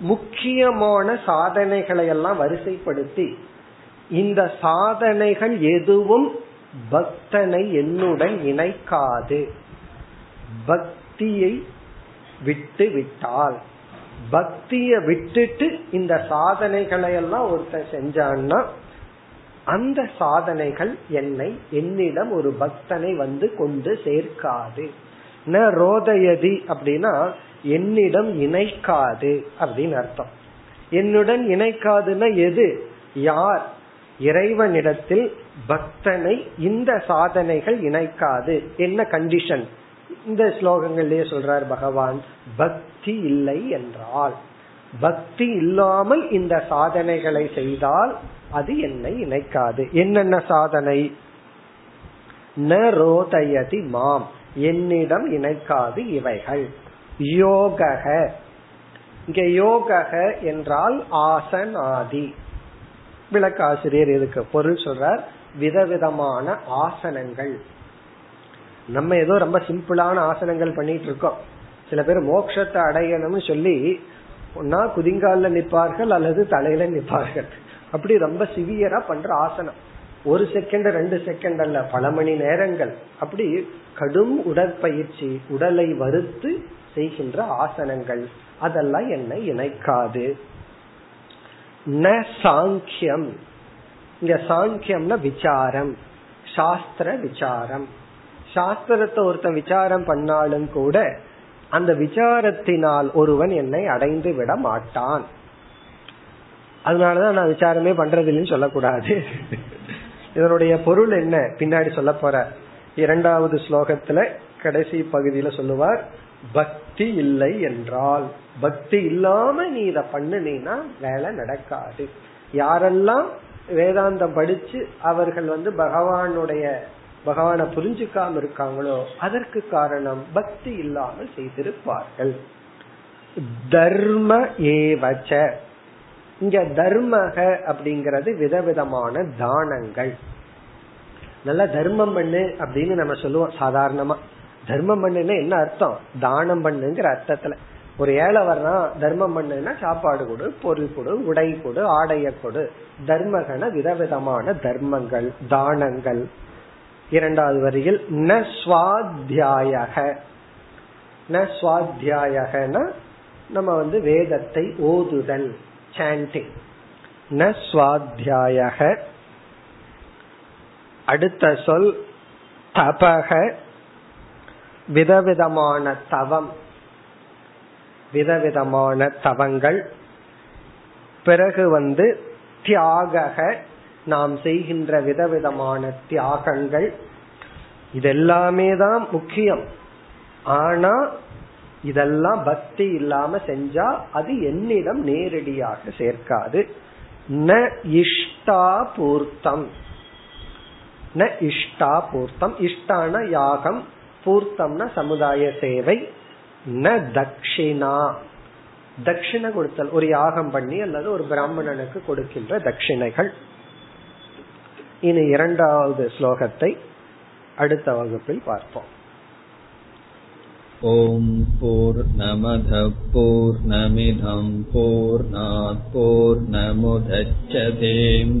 முக்கியமான சாதனைகளை எல்லாம் வரிசைப்படுத்தி இந்த சாதனைகள் எதுவும் பக்தனை என்னுடன் இணைக்காது. பக்தியை விட்டு விட்டால். பக்திய விட்டுட்டு இந்த சாதனைகளை எல்லாம் ஒருத்தன் செஞ்சான்னா அந்த சாதனைகள் என்னை என்னிடம் ஒரு பக்தனை வந்து கொண்டு சேர்க்காது. ந ரோதயதி அப்படின்னா என்னிடம் இணைக்காது அப்படின்னு அர்த்தம். என்னுடன் இணைக்காதுன்னா எது? யார்? இறைவனிடத்தில் பக்தனை இந்த சாதனைகள் இணைக்காது. என்ன கண்டிஷன் இந்த ஸ்லோகங்கள்லயே சொல்றார் பகவான் பக்தி இல்லை என்றால். பக்தி இல்லாமல் இந்த சாதனைகளை செய்தால் அது என்னை இணைக்காது. என்னென்ன சாதனை? ந ரோதயதி மாம். என்னிடம் இணைக்காது இவைகள். யோகக. இங்க யோகக என்றால் ஆசனாதி விளக்காசிரியர் இதுக்கு பொருள் சொல்றார் விதவிதமான ஆசனங்கள். நம்ம ஏதோ ரொம்ப சிம்பிளான ஆசனங்கள் பண்ணிட்டு இருக்கோம் சில பேர் மோட்சத்தை அடையணும்னு சொல்லி ஒன்னா குதிங்கால நிற்பார்கள் அல்லது தலையில நிற்பார்கள். அப்படி ரொம்ப சிவியரா பண்ற ஆசனம். ஒரு செகண்ட் ரெண்டு செகண்ட் அல்ல பல மணி நேரங்கள். அப்படி கடும் உடற்பயிற்சி உடலை வருத்து செய்கின்ற ஆசனங்கள். அதெல்லாம் என்னை இணைக்காது. ந சாங்கியம். இங்க சாங்கியம்னா விசாரம். சாஸ்திர விசாரம். சாஸ்திரத்தை ஒருத்தன் விசாரம் பண்ணாலும் கூட அந்த விசாரத்தினால் ஒருவன் என்னை அடைந்து விட மாட்டான். அதனாலதான் நான் விசாரமே பண்றதில்லைன்னு சொல்லக்கூடாது. இதனுடைய பொருள் என்ன? பின்னாடி சொல்ல போற. இரண்டாவது ஸ்லோகத்துல கடைசி பகுதியில சொல்லுவார் பக்தி இல்லை என்றால் பக்தி இல்லாம நீ இத பண்ணினா வேலை நடக்காது. யாரெல்லாம் வேதாந்தம் படிச்சு அவர்கள் வந்து பகவானுடைய பகவான புரிஞ்சுக்காம இருக்காங்களோ அதற்கு காரணம் பக்தி இல்லாமல் செய்திருப்பார்கள். தர்ம ஏவச்ச. இங்க தர்மக அப்படிங்கறது விதவிதமான தானங்கள். நல்ல தர்மம் பண்ணு அப்படின்னு நம்ம சொல்லுவோம் சாதாரணமா. தர்மம் பண்ணுன்னா என்ன அர்த்தம்? தானம் பண்ணுங்கிற அர்த்தத்துல. ஒரு ஏழை வர்றா தர்மம் பண்ணுன்னா சாப்பாடு கொடு பொருள் கொடு உடை கொடு ஆடைய கொடு. தர்மகன விதவிதமான தர்மங்கள் தானங்கள். இரண்டாவது வரியில் ந சுவாத்தியாயக. ந சுவாத்தியாயகன நம்ம வந்து வேதத்தை ஓதுதல் சாண்டிங் ந சுவாத்தியாயக. அடுத்த சொல் தபக. விதவிதமான தவம். விதவிதமான தவங்கள். பிறகு வந்து தியாக நாம் செய்கின்ற விதவிதமான தியாகங்கள். இதெல்லாமே தான் முக்கியம். ஆனா இதெல்லாம் பக்தி இல்லாம செஞ்சா அது என்னிடம் நேரடியாக சேர்க்காது. ந இஷ்டா பூர்த்தம். ந இஷ்டா பூர்த்தம். இஷ்டான யாகம். பூர்த்தம்னா சமுதாய சேவை. ந தக்ஷிணா. தட்சிணை கொடுத்தல் ஒரு யாகம் பண்ணி அல்லது ஒரு பிராமணனுக்கு கொடுக்கின்ற தட்சிணைகள் இனி இரண்டாவது ஸ்லோகத்தை அடுத்த வகுப்பில் பார்ப்போம். ஓம் போர் நமத போர் நமிதம் போர் நமுதச்சதேம்